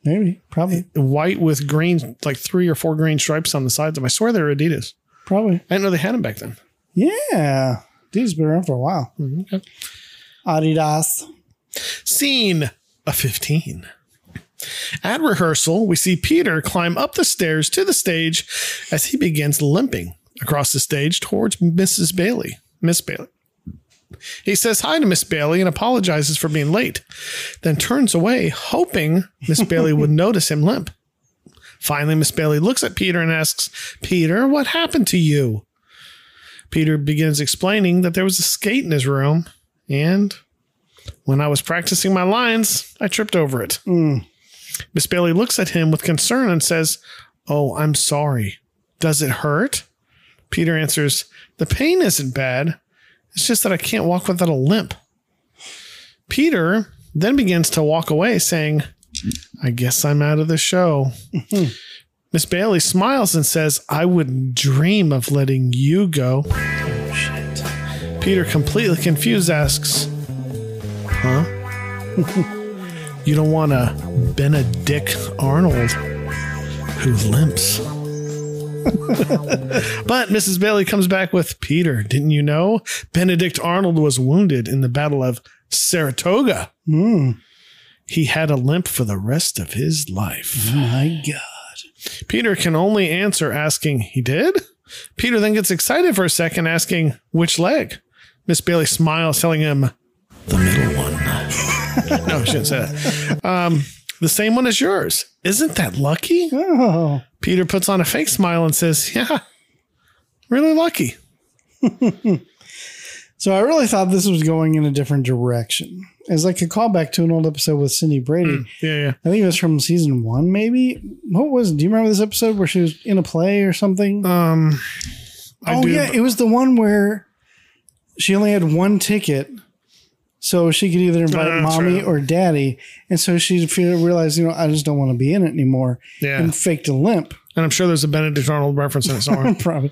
B: Maybe. Probably.
A: Eh, white with green, like three or four green stripes on the sides of them. I swear they're Adidas.
B: Probably.
A: I didn't know they had them back then.
B: Yeah. Dude's been around for a while. Mm-hmm.
A: Okay.
B: Adidas.
A: Scene a 15. At rehearsal, we see Peter climb up the stairs to the stage as he begins limping across the stage towards Mrs. Bailey. Miss Bailey. He says hi to Miss Bailey and apologizes for being late, then turns away, hoping Miss Bailey would notice him limp. Finally, Miss Bailey looks at Peter and asks, Peter, what happened to you? Peter begins explaining that there was a skate in his room and when I was practicing my lines, I tripped over it. Hmm. Miss Bailey looks at him with concern and says, Oh, I'm sorry. Does it hurt? Peter answers, The pain isn't bad. It's just that I can't walk without a limp. Peter then begins to walk away, saying, I guess I'm out of the show. Mm-hmm. Miss Bailey smiles and says, I wouldn't dream of letting you go. Oh, Peter, completely confused, asks, Huh? you don't want a Benedict Arnold who limps. but Mrs. Bailey comes back with Peter, didn't you know? Benedict Arnold was wounded in the Battle of Saratoga. Hmm. He had a limp for the rest of his life.
B: My God.
A: Peter can only answer asking, He did? Peter then gets excited for a second, asking, Which leg? Miss Bailey smiles, telling him, The middle. no, I shouldn't say that. Um, the same one as yours. Isn't that lucky?
B: Oh.
A: Peter puts on a fake smile and says, Yeah, really lucky.
B: So I really thought this was going in a different direction. As like a callback to an old episode with Cindy Brady.
A: Yeah, yeah.
B: I think it was from season one, maybe. What was? Do you remember this episode where she was in a play or something?
A: Um, I
B: oh
A: do.
B: yeah, it was the one where she only had one ticket, so she could either invite
A: that's
B: mommy
A: right.
B: or daddy, and so she realized, you know, I just don't want to be in it anymore,
A: Yeah.
B: and faked a limp.
A: and I'm sure there's a Benedict Arnold reference in it somewhere.
B: Probably.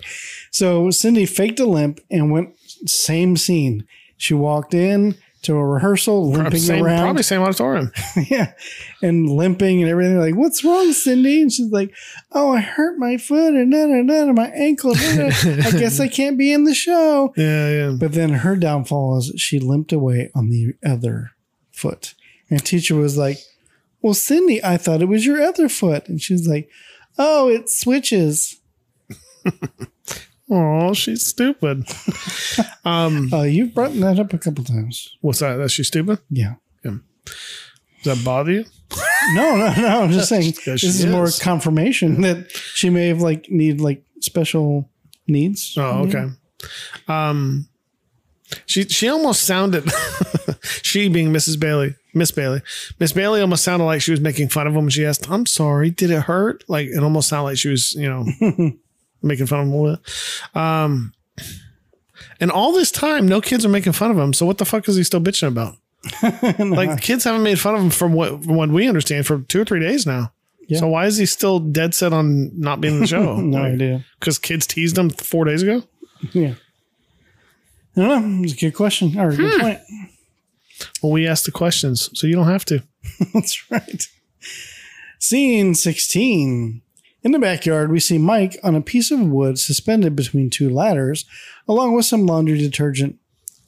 B: So Cindy faked a limp and went same scene. She walked in to a rehearsal, limping
A: same,
B: around.
A: probably same auditorium.
B: yeah. And limping and everything. Like, what's wrong, Cindy? And she's like, Oh, I hurt my foot and da, da, da, da, my ankle. da. I guess I can't be in the show.
A: Yeah, yeah.
B: But then her downfall is she limped away on the other foot. And teacher was like, Well, Cindy, I thought it was your other foot. And she's like, Oh, it switches.
A: Oh, she's stupid. um,
B: Uh, you've brought that up a couple times.
A: what's that? That she's stupid?
B: Yeah.
A: Does that bother you?
B: No, no, no. I'm just saying this
A: she
B: is, more confirmation that she may have like need like special needs.
A: Oh, okay. Um, she she almost sounded she being Mrs. Bailey, Miss Bailey, Miss Bailey almost sounded like she was making fun of him. She asked, "I'm sorry, did it hurt?" Like it almost sounded like she was, you know, making fun of him a little bit. Um, and all this time, no kids are making fun of him. So what the fuck is he still bitching about? like kids haven't made fun of him from what from what we understand for two or three days now.
B: Yeah.
A: So why is he still dead set on not being in the show?
B: No idea.
A: Because kids teased him four days ago.
B: Yeah. I don't know. It's a good question or a good point.
A: Well, we asked the questions, so you don't have to.
B: That's right. Scene 16. In the backyard, we see Mike on a piece of wood suspended between two ladders, along with some laundry detergent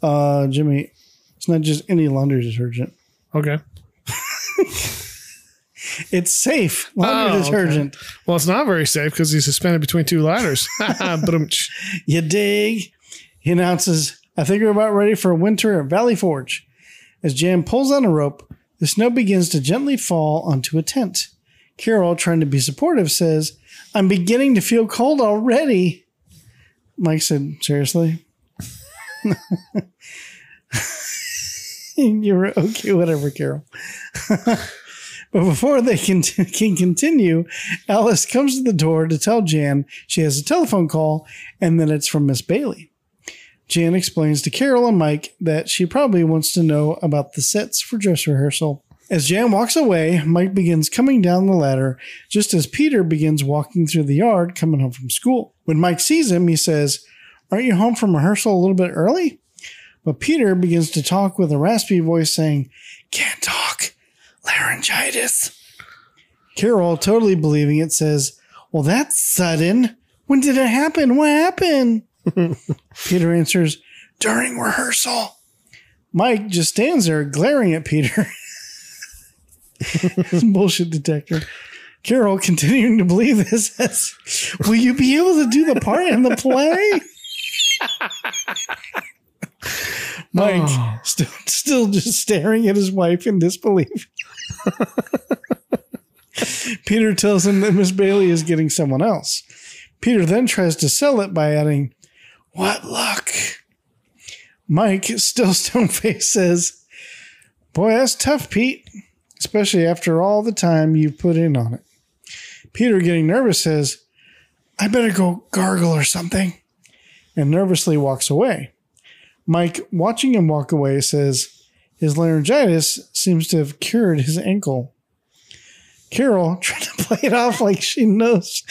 B: Uh, Jimmy, it's not just any laundry detergent.
A: Okay.
B: It's safe laundry
A: Oh, okay.
B: detergent.
A: Well, it's not very safe because he's suspended between two ladders. but um,
B: You dig? He announces, I think we're about ready for a winter at Valley Forge. As Jan pulls on a rope, the snow begins to gently fall onto a tent. Carol, trying to be supportive, says, I'm beginning to feel cold already. Mike said, Seriously? You're okay, whatever, Carol. But before they can, can continue, Alice comes to the door to tell Jan she has a telephone call and that it's from Miss Bailey. Jan explains to Carol and Mike that she probably wants to know about the sets for dress rehearsal. As Jan walks away, Mike begins coming down the ladder just as Peter begins walking through the yard coming home from school. When Mike sees him, he says, Aren't you home from rehearsal a little bit early? But Peter begins to talk with a raspy voice saying, Can't talk. Laryngitis. Carol, totally believing it, says, Well, that's sudden. When did it happen? What happened? Peter answers, During rehearsal. Mike just stands there glaring at Peter. Bullshit detector. Carol, continuing to believe this, says, Will you be able to do the part in the play? Mike, oh. still, still just staring at his wife in disbelief. Peter tells him that Miss Bailey is getting someone else. Peter then tries to sell it by adding, What luck? Mike, still stone faced, says, Boy, that's tough, Pete, especially after all the time you've put in on it. Peter, getting nervous, says, I better go gargle or something, and nervously walks away. Mike, watching him walk away, says, His laryngitis seems to have cured his ankle. Carol, trying to play it off like she knows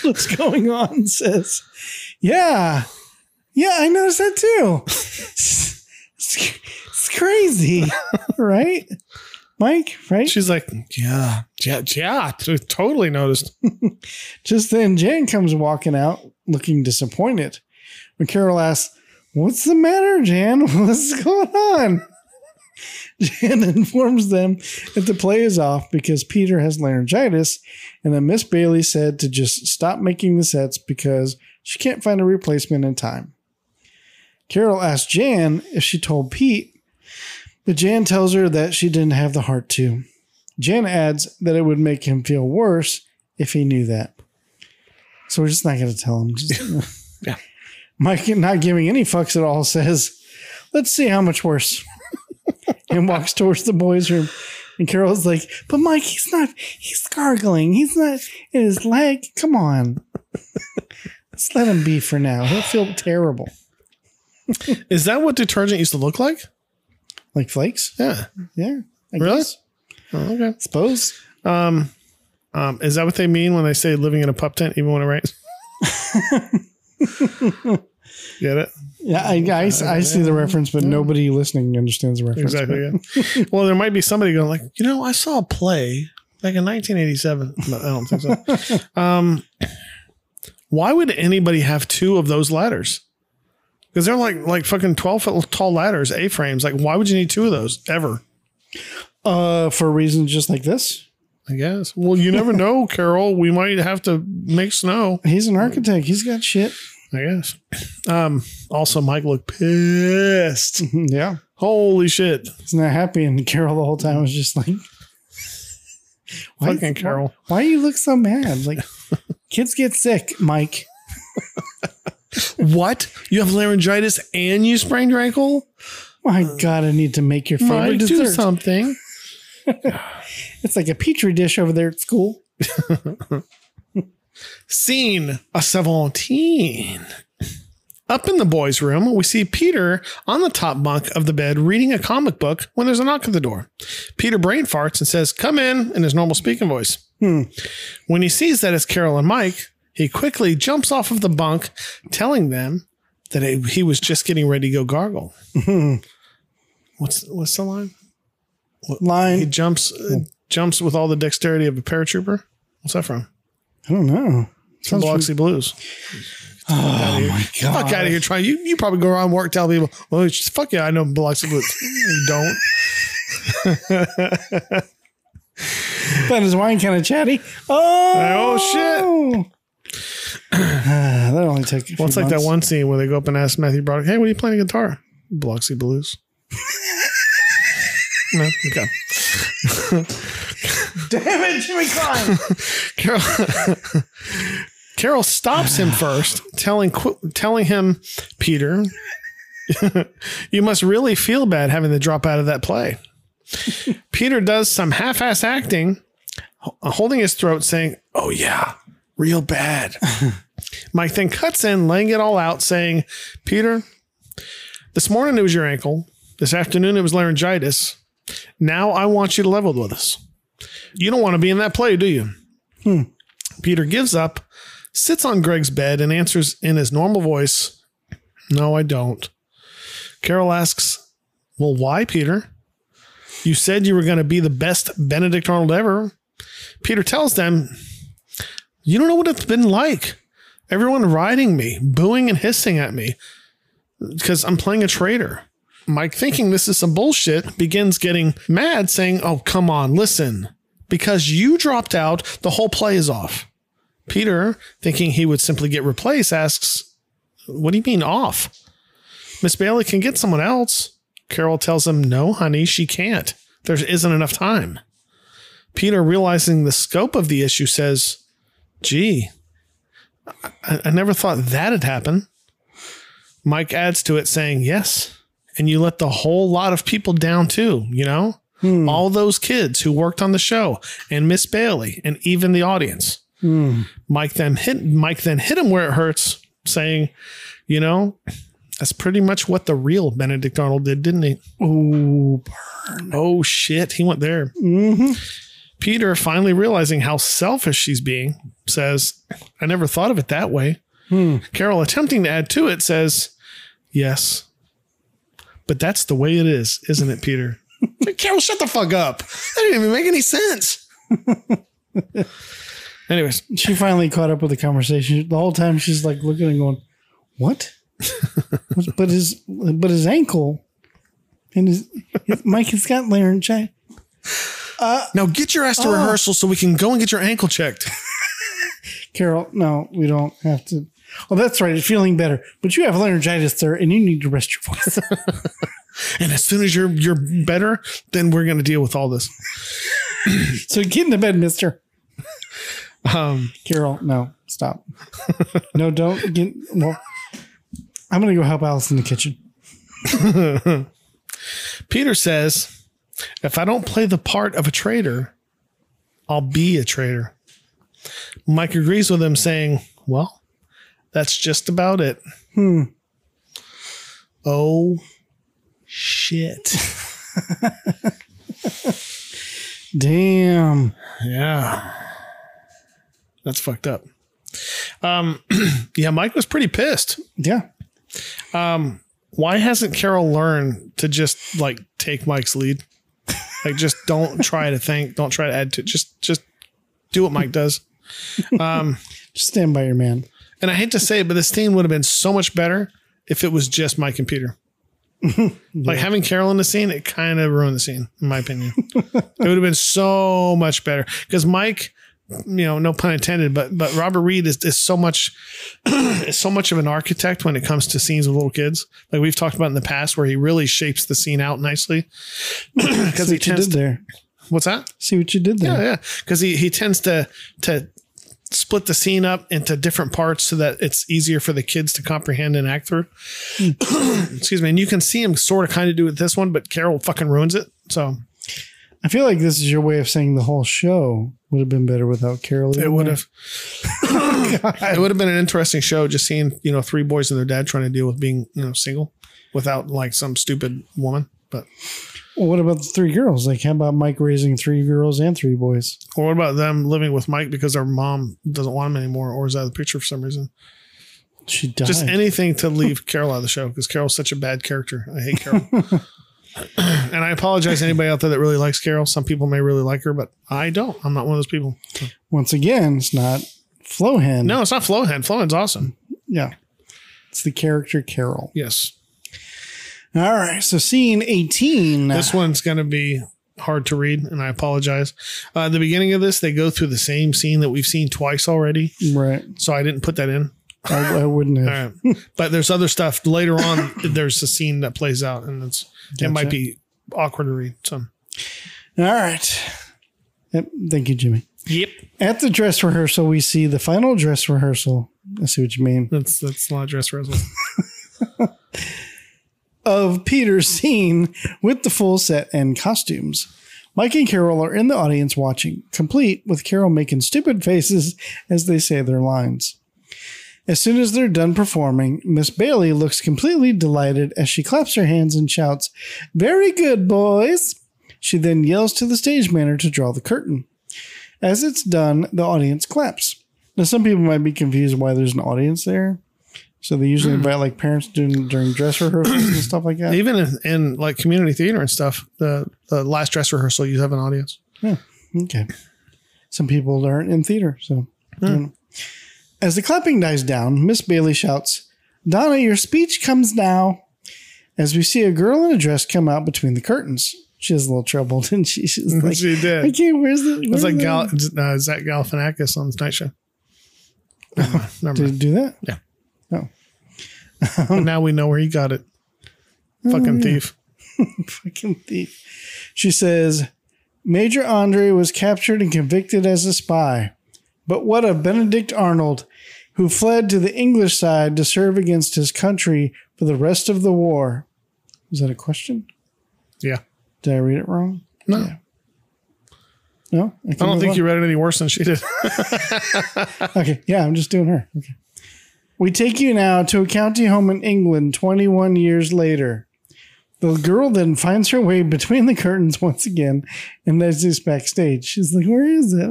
B: what's going on, says, Yeah, yeah, I noticed that too. It's, it's crazy, right? Mike, right?
A: she's like, yeah, yeah, yeah, totally noticed.
B: Just then, Jan comes walking out looking disappointed. When Carol asks, What's the matter, Jan? What's going on? Jan informs them that the play is off because Peter has laryngitis and that Miss Bailey said to just stop making the sets because she can't find a replacement in time. Carol asks Jan if she told Pete, but Jan tells her that she didn't have the heart to. Jan adds that it would make him feel worse if he knew that. So we're just not going to tell him. Just,
A: Yeah.
B: Mike, not giving any fucks at all, says, Let's see how much worse. and walks towards the boys' room. And Carol's like, But Mike, he's not, he's gargling. He's not in his leg. Come on. Let's let him be for now. He'll feel terrible.
A: Is that what detergent used to look like?
B: Like flakes?
A: Yeah.
B: Yeah. I
A: Really?
B: guess.
A: Oh, okay.
B: Suppose.
A: Um, um, is that what they mean when they say living in a pup tent even when it rains? Get it?
B: Yeah, I, I, I see the reference, but nobody listening understands the reference.
A: Exactly. Yeah. well, there might be somebody going like, you know, I saw a play back in 1987. But I don't think so. um, why would anybody have two of those ladders? Because they're like like fucking 12 foot tall ladders, A frames. Like, why would you need two of those ever?
B: Uh, for reasons just like this.
A: I guess. Well, you never know, Carol. We might have to make snow.
B: He's an architect. He's got shit.
A: I guess. Um, also, Mike looked pissed.
B: Yeah.
A: Holy shit.
B: He's not happy. And Carol the whole time was just like, why,
A: Fucking Carol.
B: Why, why you look so mad? Like, kids get sick, Mike.
A: What? You have laryngitis and you sprained your ankle?
B: My God, I need to make your favorite
A: Mike, do
B: dessert.
A: something.
B: It's like a petri dish over there at school.
A: Scene a 17. Up in the boys' room, we see Peter on the top bunk of the bed reading a comic book when there's a knock at the door. Peter brain farts and says, Come in, in his normal speaking voice. Hmm. When he sees that it's Carol and Mike, he quickly jumps off of the bunk, telling them that it- he was just getting ready to go gargle. what's what's the line? He
B: Line.
A: He jumps uh, jumps with all the dexterity of a paratrooper. What's that from?
B: I don't know.
A: From
B: Sounds
A: Biloxi Blues.
B: Oh my god!
A: Fuck out of here, trying. You you probably go around work telling people, well, it's- fuck yeah, I know Biloxi Blues. you don't.
B: But his wine kind of chatty. Oh,
A: Oh,
B: that only took. A few
A: Well, it's like that one scene where they go up and ask Matthew Broderick, "Hey, what are you playing a guitar?" Biloxi Blues. no, okay.
B: Damn it, Jimmy Klein!
A: Carol Carol stops him first, telling telling him, Peter, you must really feel bad having to drop out of that play. Peter does some half-ass acting, holding his throat, saying, "Oh yeah, real bad." Mike then cuts in, laying it all out, saying, "Peter, this morning it was your ankle. This afternoon it was laryngitis. Now I want you to level with us. You don't want to be in that play, do you?" Hmm. Peter gives up, sits on Greg's bed, and answers in his normal voice, No, I don't. Carol asks, Well, why, Peter? You said you were going to be the best Benedict Arnold ever. Peter tells them, You don't know what it's been like. Everyone riding me, booing and hissing at me because I'm playing a traitor. Mike, thinking this is some bullshit, begins getting mad, saying, Oh, come on, listen. Because you dropped out, the whole play is off. Peter, thinking he would simply get replaced, asks, What do you mean off? Miss Bailey can get someone else. Carol tells him, No, honey, she can't. There isn't enough time. Peter, realizing the scope of the issue, says, Gee, I, I never thought that'd happen. Mike adds to it, saying, Yes. And you let the whole lot of people down too, you know? Hmm. All those kids who worked on the show and Miss Bailey and even the audience. Hmm. Mike then hit Mike then hit him where it hurts, saying, you know, that's pretty much what the real Benedict Arnold did, didn't he?
B: Ooh,
A: Oh shit, he went there. Mm-hmm. Peter, finally realizing how selfish she's being, says, I never thought of it that way. Hmm. Carol, attempting to add to it, says, Yes. But that's the way it is, isn't it, Peter? Carol, shut the fuck up. That didn't even make any sense. Anyways,
B: she finally caught up with the conversation. The whole time she's like looking and going, "What?" but his but his ankle and his, his Mike has got laryngitis.
A: Now get your ass to rehearsal so we can go and get your ankle checked.
B: Carol, no, we don't have to. Well, that's right. It's feeling better, but you have laryngitis, sir, and you need to rest your voice.
A: And as soon as you're you're better, then we're gonna deal with all this.
B: so get in the bed, Mister.
A: Um,
B: Carol, no, stop. no, don't get. Well, I'm gonna go help Alice in the kitchen.
A: Peter says, if I don't play the part of a traitor, I'll be a traitor. Mike agrees with him, saying, Well, that's just about it. Hmm. Oh, shit.
B: Damn.
A: Yeah. That's fucked up. Um, yeah, Mike was pretty pissed.
B: Yeah.
A: Why hasn't Carol learned to just like take Mike's lead? Like, just don't try to think, don't try to add to, just just do what Mike does.
B: Um Just stand by your man.
A: And I hate to say it, but this scene would have been so much better if it was just my computer. Peter. Like having Carol in the scene, it kind of ruined the scene, in my opinion. it would have been so much better because Mike, you know, no pun intended, but but Robert Reed is, is so much is so much of an architect when it comes to scenes with little kids. Like we've talked about in the past, where he really shapes the scene out nicely because he tends
B: did
A: to.
B: there.
A: What's that?
B: See what you did there.
A: Yeah, yeah. Because he he tends to to split the scene up into different parts so that it's easier for the kids to comprehend and act through. Hmm. Excuse me. And you can see him sort of kind of do it this one, but Carol fucking ruins it. So
B: I feel like this is your way of saying the whole show would have been better without Carol.
A: it would have it would have been an interesting show just seeing, you know, three boys and their dad trying to deal with being, you know, single without like some stupid woman. But
B: Well, what about the three girls? Like, how about Mike raising three girls and three boys?
A: or what about them living with Mike because their mom doesn't want him anymore or is out of the picture for some reason?
B: She died.
A: Just anything to leave Carol out of the show because Carol's such a bad character. I hate Carol. and I apologize to anybody out there that really likes Carol. Some people may really like her, but I don't. I'm not one of those people.
B: Once again, it's not Flohan.
A: No, it's not Flohan. Flohan's awesome.
B: Yeah. It's the character Carol.
A: Yes.
B: All right. So scene 18.
A: This one's going to be hard to read, and I apologize. Uh, at the beginning of this, they go through the same scene that we've seen twice already,
B: Right.
A: so I didn't put that in.
B: I, I wouldn't have.
A: Right. but there's other stuff later on. There's a scene that plays out, and it's it might be awkward to read. So,
B: All right. Yep. Thank you, Jimmy.
A: yep,
B: At the dress rehearsal, we see the final dress rehearsal. I see what you mean.
A: that's that's a lot of dress rehearsal.
B: Of Peter's scene with the full set and costumes. Mike and Carol are in the audience watching, complete with Carol making stupid faces as they say their lines. As soon as they're done performing, Miss Bailey looks completely delighted as she claps her hands and shouts, Very good, boys! She then yells to the stage manager to draw the curtain. As it's done, the audience claps. Now, some people might be confused why there's an audience there. So they usually hmm. invite like parents during during dress rehearsals and stuff like that.
A: Even in, in like community theater and stuff, the the last dress rehearsal you have an audience. Yeah.
B: Okay. Some people aren't in theater, so. Don't hmm. know. As the clapping dies down, Miss Bailey shouts, Donna, your speech comes now. As we see a girl in a dress come out between the curtains. She has a little trouble, didn't she? She's like,
A: she did.
B: I can't, where's the.
A: It's
B: where's
A: like
B: the-
A: Gal, uh, Zach Galifianakis on the Night Show. Mind. Never
B: Did it do that?
A: Yeah.
B: Oh.
A: But now we know where he got it. Fucking thief.
B: Fucking thief. She says, Major Andre was captured and convicted as a spy. But what of Benedict Arnold, who fled to the English side to serve against his country for the rest of the war? Is that a question?
A: Yeah.
B: Did I read it wrong?
A: No.
B: Yeah. No?
A: I don't think you read it any worse than she did.
B: Okay, yeah, I'm just doing her. Okay. We take you now to a county home in England 21 years later. The girl then finds her way between the curtains once again, and there's this backstage. She's like, Where is it?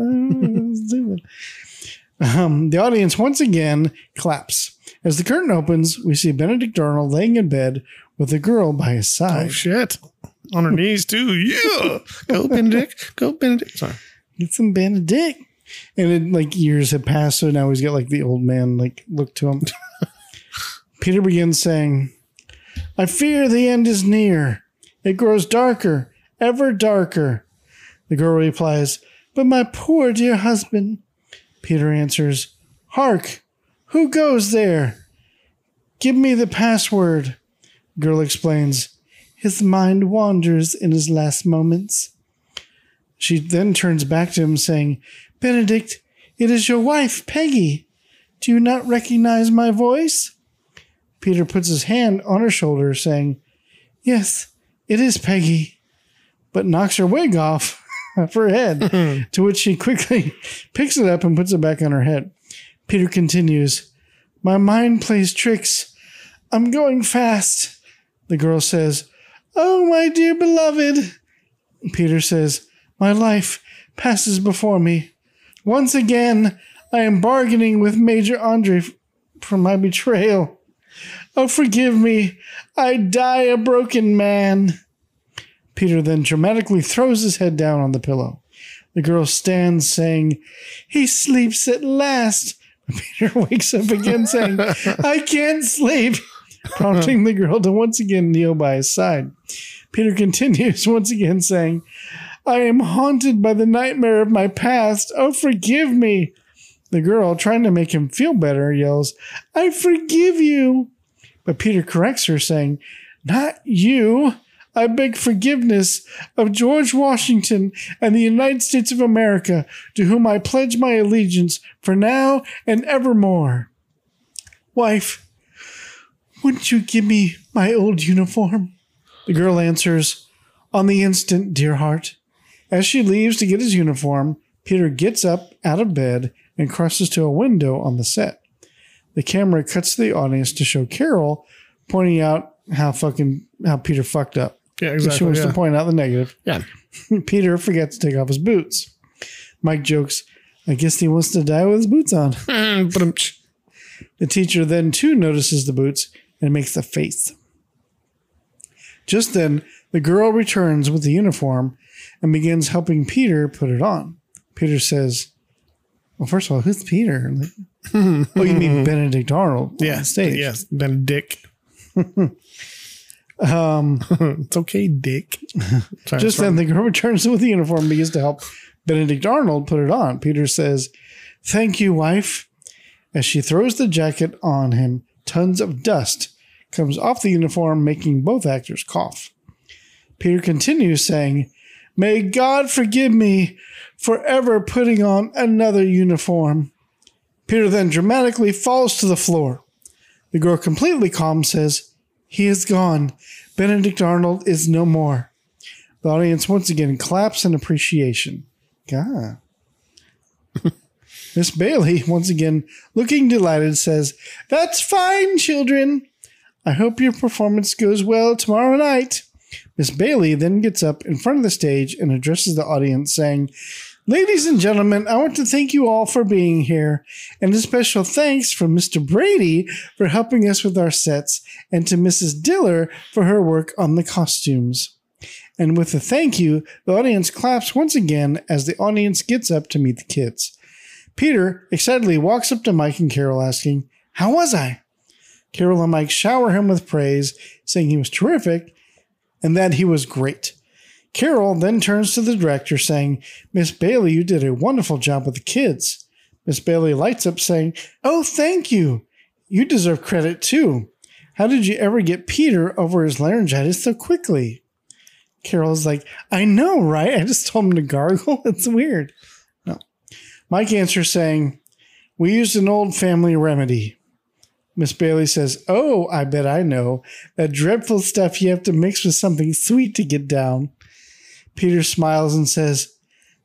B: I don't know. It's stupid. Um, the audience once again claps. As the curtain opens, we see Benedict Arnold laying in bed with a girl by his side.
A: oh
B: side.
A: shit. On her knees too. Yeah. Go Benedict. Go Benedict. Sorry.
B: Get some Benedict. And it, like years have passed, so now he's got like the old man like look to him. Peter begins saying, I fear the end is near. It grows darker, ever darker. The girl replies, But my poor dear husband. Peter answers, Hark, who goes there? Give me the password. Girl explains, His mind wanders in his last moments. She then turns back to him, saying, Benedict, it is your wife, Peggy. Do you not recognize my voice? Peter puts his hand on her shoulder, saying, Yes, it is Peggy, but knocks her wig off of her head, to which she quickly picks it up and puts it back on her head. Peter continues, My mind plays tricks. I'm going fast. The girl says, Oh, my dear beloved. Peter says, My life passes before me. Once again, I am bargaining with Major Andre for my betrayal. Oh, forgive me. I die a broken man. Peter then dramatically throws his head down on the pillow. The girl stands saying, He sleeps at last. Peter wakes up again saying, I can't sleep, prompting the girl to once again kneel by his side. Peter continues once again saying, I am haunted by the nightmare of my past. Oh, forgive me. The girl, trying to make him feel better, yells, I forgive you. But Peter corrects her, saying, Not you. I beg forgiveness of George Washington and the United States of America, to whom I pledge my allegiance for now and evermore. Wife, wouldn't you give me my old uniform? The girl answers, On the instant, dear heart. As she leaves to get his uniform, Peter gets up out of bed and crosses to a window on the set. The camera cuts to the audience to show Carol pointing out how fucking how Peter fucked up.
A: Yeah,
B: She wants
A: Yeah.
B: to point out the negative.
A: yeah.
B: Peter forgets to take off his boots. Mike jokes, I guess he wants to die with his boots on. The teacher then too notices the boots and makes a face. Just then, the girl returns with the uniform and begins helping Peter put it on. Peter says, Well, first of all, who's Peter? Like, oh, you mean Benedict Arnold?
A: Yeah.
B: on stage.
A: Yes. Been Dick.
B: Um,
A: It's okay, Dick.
B: Just then, the girl returns with the uniform and begins to help Benedict Arnold put it on. Peter says, "Thank you, wife." As she throws the jacket on him, tons of dust comes off the uniform, making both actors cough. Peter continues saying, May God forgive me for ever putting on another uniform. Peter then dramatically falls to the floor. The girl, completely calm, says, He is gone. Benedict Arnold is no more. The audience once again claps in appreciation. God. Miss Bailey, once again looking delighted, says, That's fine, children. I hope your performance goes well tomorrow night. Miss Bailey then gets up in front of the stage and addresses the audience, saying, Ladies and gentlemen, I want to thank you all for being here, and a special thanks from Mr. Brady for helping us with our sets, and to Mrs. Diller for her work on the costumes. And with a thank you, the audience claps once again as the audience gets up to meet the kids. Peter excitedly walks up to Mike and Carol asking, How was I? Carol and Mike shower him with praise, saying he was terrific and that he was great. Carol then turns to the director, saying, Miss Bailey, you did a wonderful job with the kids. Miss Bailey lights up, saying, Oh, thank you. You deserve credit too. How did you ever get Peter over his laryngitis so quickly? Carol's like, I know, right? I just told him to gargle. It's weird. No. Mike answers saying, We used an old family remedy. Miss Bailey says, Oh, I bet I know. That dreadful stuff you have to mix with something sweet to get down. Peter smiles and says,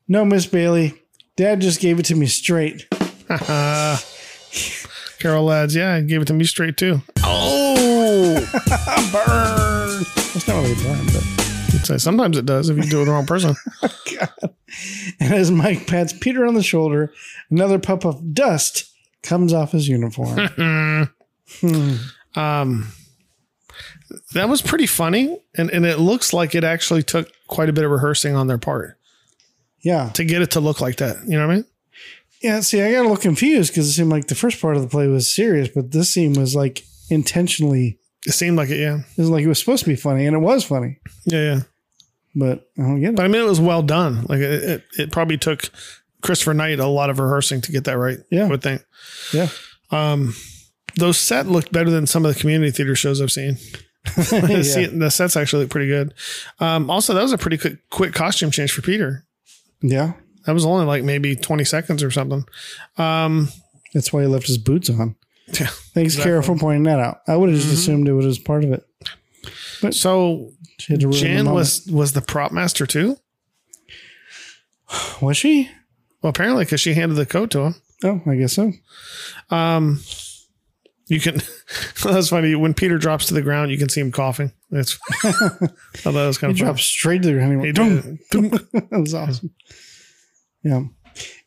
B: No, Miss Bailey. Dad just gave it to me straight.
A: Carol lads, yeah, he gave it to me straight too.
B: Oh, burn! That's not really a burn, but.
A: I'd say sometimes it does if you do it with the wrong person.
B: And as Mike pats Peter on the shoulder, another puff of dust comes off his uniform.
A: um, that was pretty funny, and and it looks like it actually took quite a bit of rehearsing on their part
B: yeah.
A: to get it to look like that. You know what I mean?
B: Yeah, see, I got a little confused because it seemed like the first part of the play was serious, but this scene was like intentionally,
A: It seemed like it, yeah,
B: it was like it was supposed to be funny, and it was funny,
A: yeah, yeah.
B: but I don't get it.
A: But I mean, it was well done. Like it, it, it probably took Christopher Knight a lot of rehearsing to get that right.
B: Yeah.
A: I would think.
B: Yeah.
A: Um, those set looked better than some of the community theater shows I've seen. The
B: Yeah.
A: se- the sets actually look pretty good. Um, also, that was a pretty quick, quick costume change for Peter.
B: Yeah.
A: That was only like maybe 20 seconds or something. Um,
B: That's why he left his boots on.
A: yeah.
B: Thanks, Kara, for pointing that out. I would have just assumed it was part of it.
A: So
B: She had to ruin the
A: Jan was was the prop master too.
B: Was she?
A: Well, apparently, because she handed the coat to him.
B: Oh, I guess so.
A: Um, you can. that's funny. When Peter drops to the ground, you can see him coughing. That's. I thought that was kind
B: He
A: of
B: dropped straight to the ground. He
A: He
B: went, that was awesome. Yeah.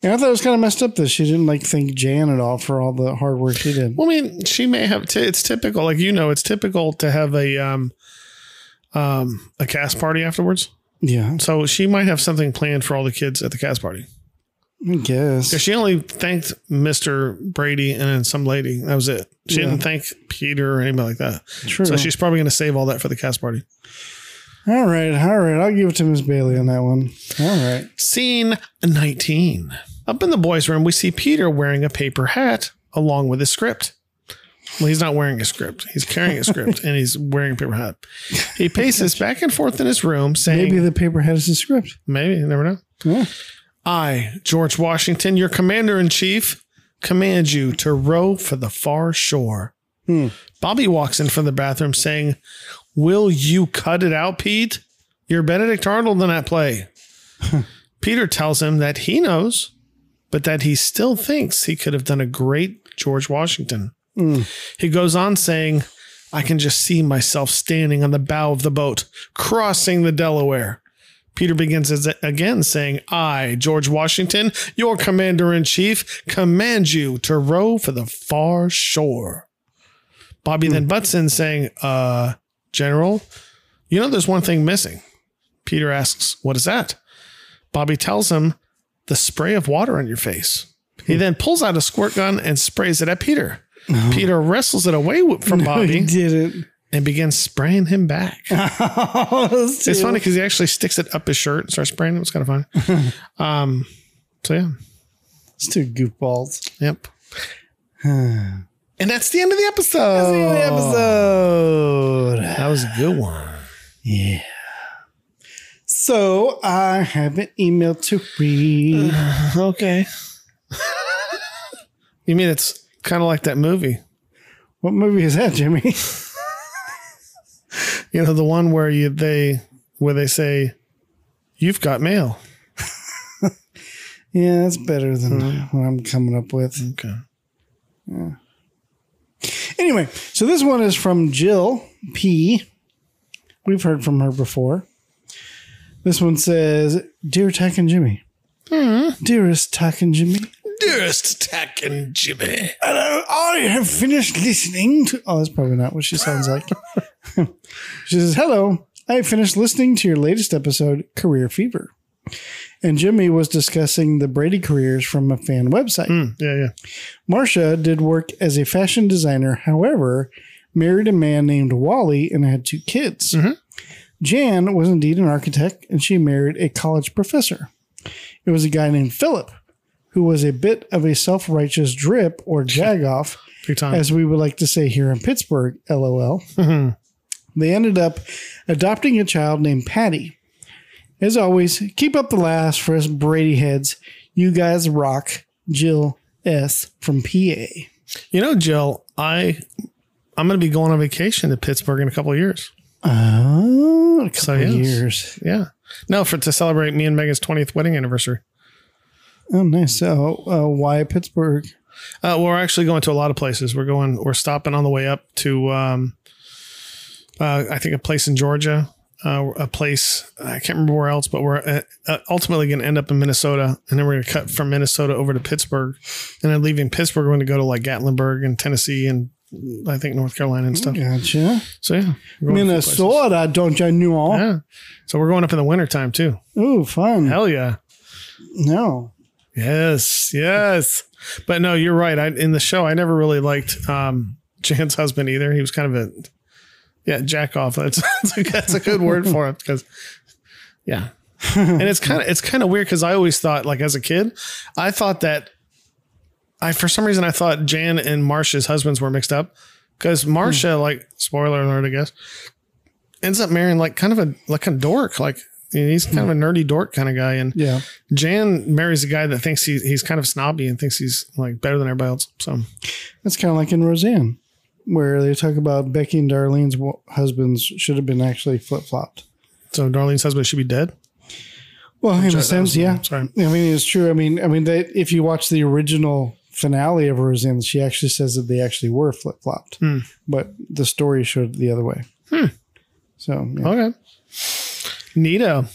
B: And I thought it was kind of messed up that she didn't like thank Jan at all for all the hard work she did.
A: Well, I mean, she may have. T- it's typical, like you know, it's typical to have a um, um, a cast party afterwards.
B: Yeah,
A: So she might have something planned for all the kids at the cast party.
B: I guess.
A: Because she only thanked Mister Brady and then some lady. That was it. She
B: Yeah.
A: didn't thank Peter or anybody like that.
B: True.
A: So she's probably going to save all that for the cast party.
B: All right, all right. I'll give it to Miss Bailey on that one. All right.
A: Scene 19. Up in the boys' room, we see Peter wearing a paper hat along with his script. Well, he's not wearing a script. He's carrying a script and he's wearing a paper hat. He paces back and forth in his room saying,
B: Maybe
A: Maybe,
B: the paper had as a script.
A: you never know.
B: Yeah.
A: I, George Washington, your commander in chief, command you to row for the far shore.
B: Hmm.
A: Bobby walks in from the bathroom saying, Will you cut it out, Pete? You're Benedict Arnold in that play. Peter tells him that he knows, but that he still thinks he could have done a great George Washington. He goes on saying, I can just see myself standing on the bow of the boat, crossing the Delaware. Peter begins as- again saying, I, George Washington, your commander in chief, command you to row for the far shore. Bobby then butts in saying, Uh, General, you know there's one thing missing. Peter asks, What is that? Bobby tells him, The spray of water on your face. He then pulls out a squirt gun and sprays it at Peter. Peter wrestles it away from
B: he
A: Bobby
B: didn't.
A: And begins spraying him back.
B: it's
A: funny because he actually sticks it up his shirt and starts spraying him. It's kind of funny. um, so yeah,
B: It's two goofballs.
A: yep. and that's the end of the episode.
B: the episode.
A: That was a good one.
B: Yeah. So I have an email to read.
A: Okay. you mean it's kind of like that movie?
B: What movie is that, Jimmy?
A: You know, the one where you they where they say, "You've got mail."
B: yeah, that's better than hmm. what I'm coming up with.
A: Okay.
B: Anyway, so this one is from Jill P. We've heard from her before. This one says, Dear Tach and Jimmy. Hmm. Dearest Tach and Jimmy.
A: Dearest Tach and Jimmy.
B: Hello, I have finished listening to. Oh, that's probably not what she sounds like. she says, Hello, I have finished listening to your latest episode, Career Fever. And Jimmy was discussing the Brady careers from a fan website.
A: Mm, yeah, yeah.
B: Marcia did work as a fashion designer, however, married a man named Wally and had two kids. Jan was indeed an architect and she married a college professor. It was a guy named Philip, who was a bit of a self righteous drip or jagoff, as we would like to say here in Pittsburgh, lol. Mm-hmm. They ended up adopting a child named Patty. As always, keep up the last for us Brady heads. You guys rock. Jill S. from PA.
A: you know, Jill, I I'm going to be going on vacation to Pittsburgh in a couple of years.
B: Oh, a couple
A: So,
B: of
A: yes.
B: years.
A: Yeah. No, for to celebrate me and Megan's 20th wedding anniversary.
B: Oh, nice. So, uh, why Pittsburgh?
A: Uh, well, we're actually going to a lot of places. We're going. We're stopping on the way up to, um, uh, I think, a place in Georgia, uh, a place I can't remember where else, but we're uh, uh, ultimately going to end up in Minnesota, and then we're going to cut from Minnesota over to Pittsburgh, and then leaving Pittsburgh, we're going to go to like Gatlinburg and Tennessee and I think North Carolina and stuff.
B: Gotcha.
A: So yeah, we're going to a few places.
B: Minnesota, don't you know?
A: Yeah. So we're going up in the wintertime too.
B: Ooh, fun.
A: Hell yeah.
B: No.
A: Yes, yes. But no, you're right. I in the show I never really liked um Jan's husband either. He was kind of a yeah, jack off. That's that's a, that's a good word for it because yeah. and it's kind of it's kind of weird because I always thought like as a kid, I thought that I for some reason I thought Jan and Marcia's husbands were mixed up because Marcia like spoiler alert I guess ends up marrying like kind of a like a dork like he's kind of a nerdy dork kind of guy and
B: Yeah.
A: Jan marries a guy that thinks he, he's kind of snobby and thinks he's like better than everybody else. So
B: That's kind of like in Roseanne, where they talk about Becky and Darlene's husbands should have been actually flip flopped.
A: so Darlene's husband should be dead.
B: Well, in a sense, yeah.
A: sorry.
B: I mean, it's true. I mean, I mean that if you watch the original finale of Roseanne, she actually says that they actually were flip flopped,
A: Hmm.
B: but the story showed the other way. So, yeah.
A: Okay. Neato.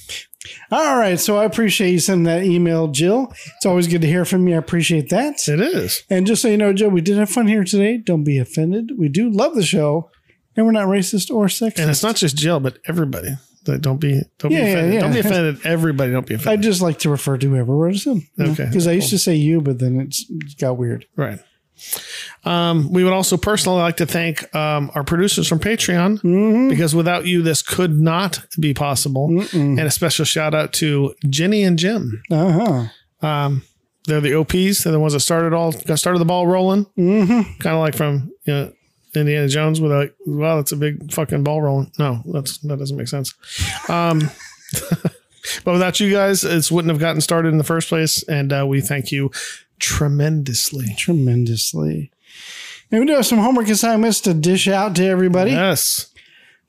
B: all right. So I appreciate you sending that email, Jill. It's always good to hear from you. I appreciate that.
A: It is.
B: And just so you know, Joe, we did have fun here today. Don't be offended. We do love the show, and we're not racist or sexist.
A: And it's not just Jill, but everybody. Don't be don't
B: Yeah,
A: be offended.
B: yeah.
A: Don't be offended. Everybody don't be offended.
B: I just like to refer to whoever wrote us in.
A: Okay,
B: Because I used to say you, but then it's, it got weird.
A: right. Um, we would also personally like to thank um, our producers from Patreon because without you, this could not be possible. And a special shout out to Jenny and Jim.
B: Uh huh.
A: Um, they're the OPs. They're the ones that started all got started the ball rolling. Mm-hmm. Kind of like from you know Indiana Jones with like, wow, that's a big fucking ball rolling. No, that's that doesn't make sense. But without you guys, it wouldn't have gotten started in the first place. And uh, we thank you tremendously.
B: Tremendously. And we do have some homework assignments to dish out to everybody.
A: Yes,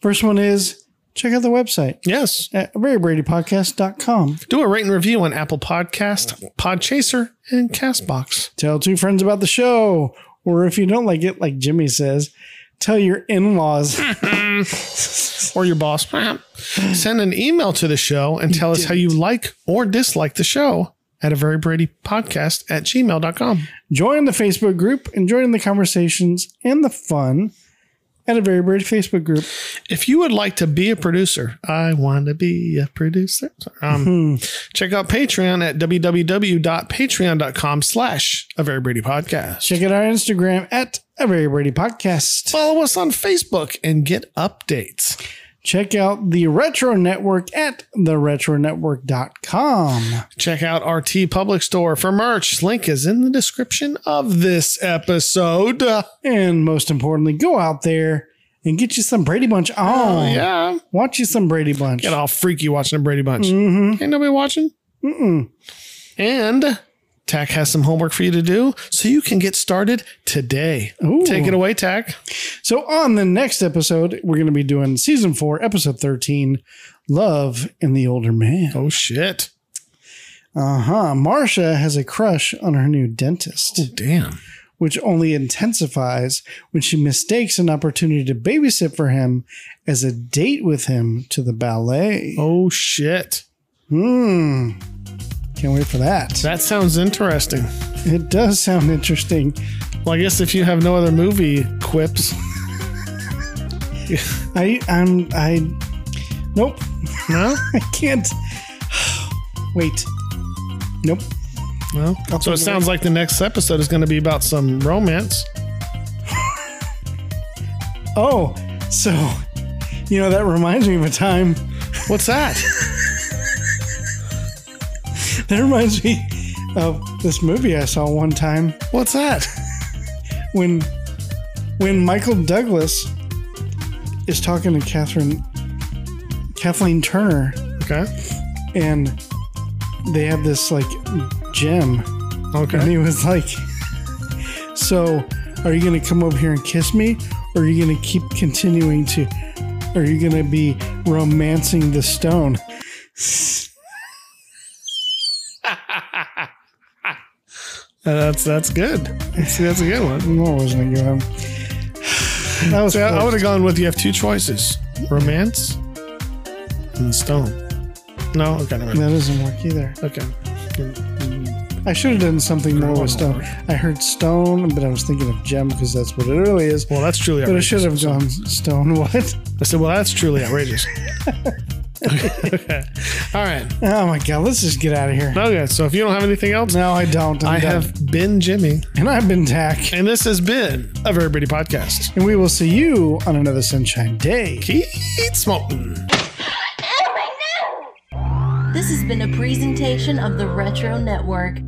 B: First one is check out the website
A: yes.
B: at verybradypodcast.com.
A: Do a rate and review on Apple Podcast, Podchaser, and Castbox.
B: Tell two friends about the show. Or if you don't like it, like Jimmy says, tell your in laws.
A: or your boss, send an email to the show and tell us how you like or dislike the show at a very Brady podcast at gmail.com.
B: join the Facebook group and join in the conversations and the fun. at a very Brady Facebook group.
A: If you would like to be a producer, I want to be a producer. Um, check out Patreon at www.patreon.com slash a very Brady podcast.
B: Check out our Instagram at a very Brady podcast.
A: Follow us on Facebook and get updates.
B: Check out the Retro Network at theretronetwork.com.
A: Check out our TeePublic Store for merch. Link is in the description of this episode.
B: And most importantly, go out there and get you some Brady Bunch on.
A: Oh, yeah.
B: Watch you some Brady Bunch.
A: Get all freaky watching a Brady Bunch. Mm-hmm. Ain't nobody watching.
B: Mm-mm.
A: And Tach has some homework for you to do so you can get started today.
B: Ooh.
A: Take it away, Tach.
B: So on the next episode, we're going to be doing season four, episode 13, Love and the Older Man.
A: Oh, shit.
B: Uh-huh. Marcia has a crush on her new dentist.
A: Oh, damn.
B: which only intensifies when she mistakes an opportunity to babysit for him as a date with him to the ballet.
A: Oh, shit.
B: Hmm. Can't wait for that.
A: That sounds interesting.
B: It does sound interesting.
A: Well, I guess if you have no other movie quips,
B: I I'm I nope.
A: no?
B: I can't wait. Nope.
A: No. So it sounds like the next episode is going to be about some romance.
B: Oh, so you know that reminds me of a time.
A: What's that?
B: That reminds me of this movie I saw one time.
A: What's that?
B: when when Michael Douglas is talking to Catherine Kathleen Turner
A: Okay.
B: and they have this like gem and
A: Okay.
B: he was like so are you gonna come over here and kiss me or are you gonna keep continuing to are you gonna be romancing the stone
A: Uh, That's that's good. That's, that's a good one.
B: what wasn't a good one that was
A: So I,
B: close.
A: would have gone with you have two choices: romance and stone. No, okay,
B: that doesn't work either
A: Okay.
B: I should have done something more with stone. I heard stone, but I was thinking of gem because that's what it really is.
A: Well, that's truly
B: But I
A: outrageous.
B: should have gone stone. What?
A: I said, well, that's truly outrageous. okay. All right.
B: Oh my god! Let's just get out of here.
A: Okay. So if you don't have anything else,
B: No, I don't. I'm
A: I
B: done.
A: have been Jimmy,
B: and I've been Tach,
A: and this has been a very Brady podcast.
B: and we will see you on another sunshine day.
A: Keep smoking.
E: My no!
F: This has been a presentation of the Retro Network.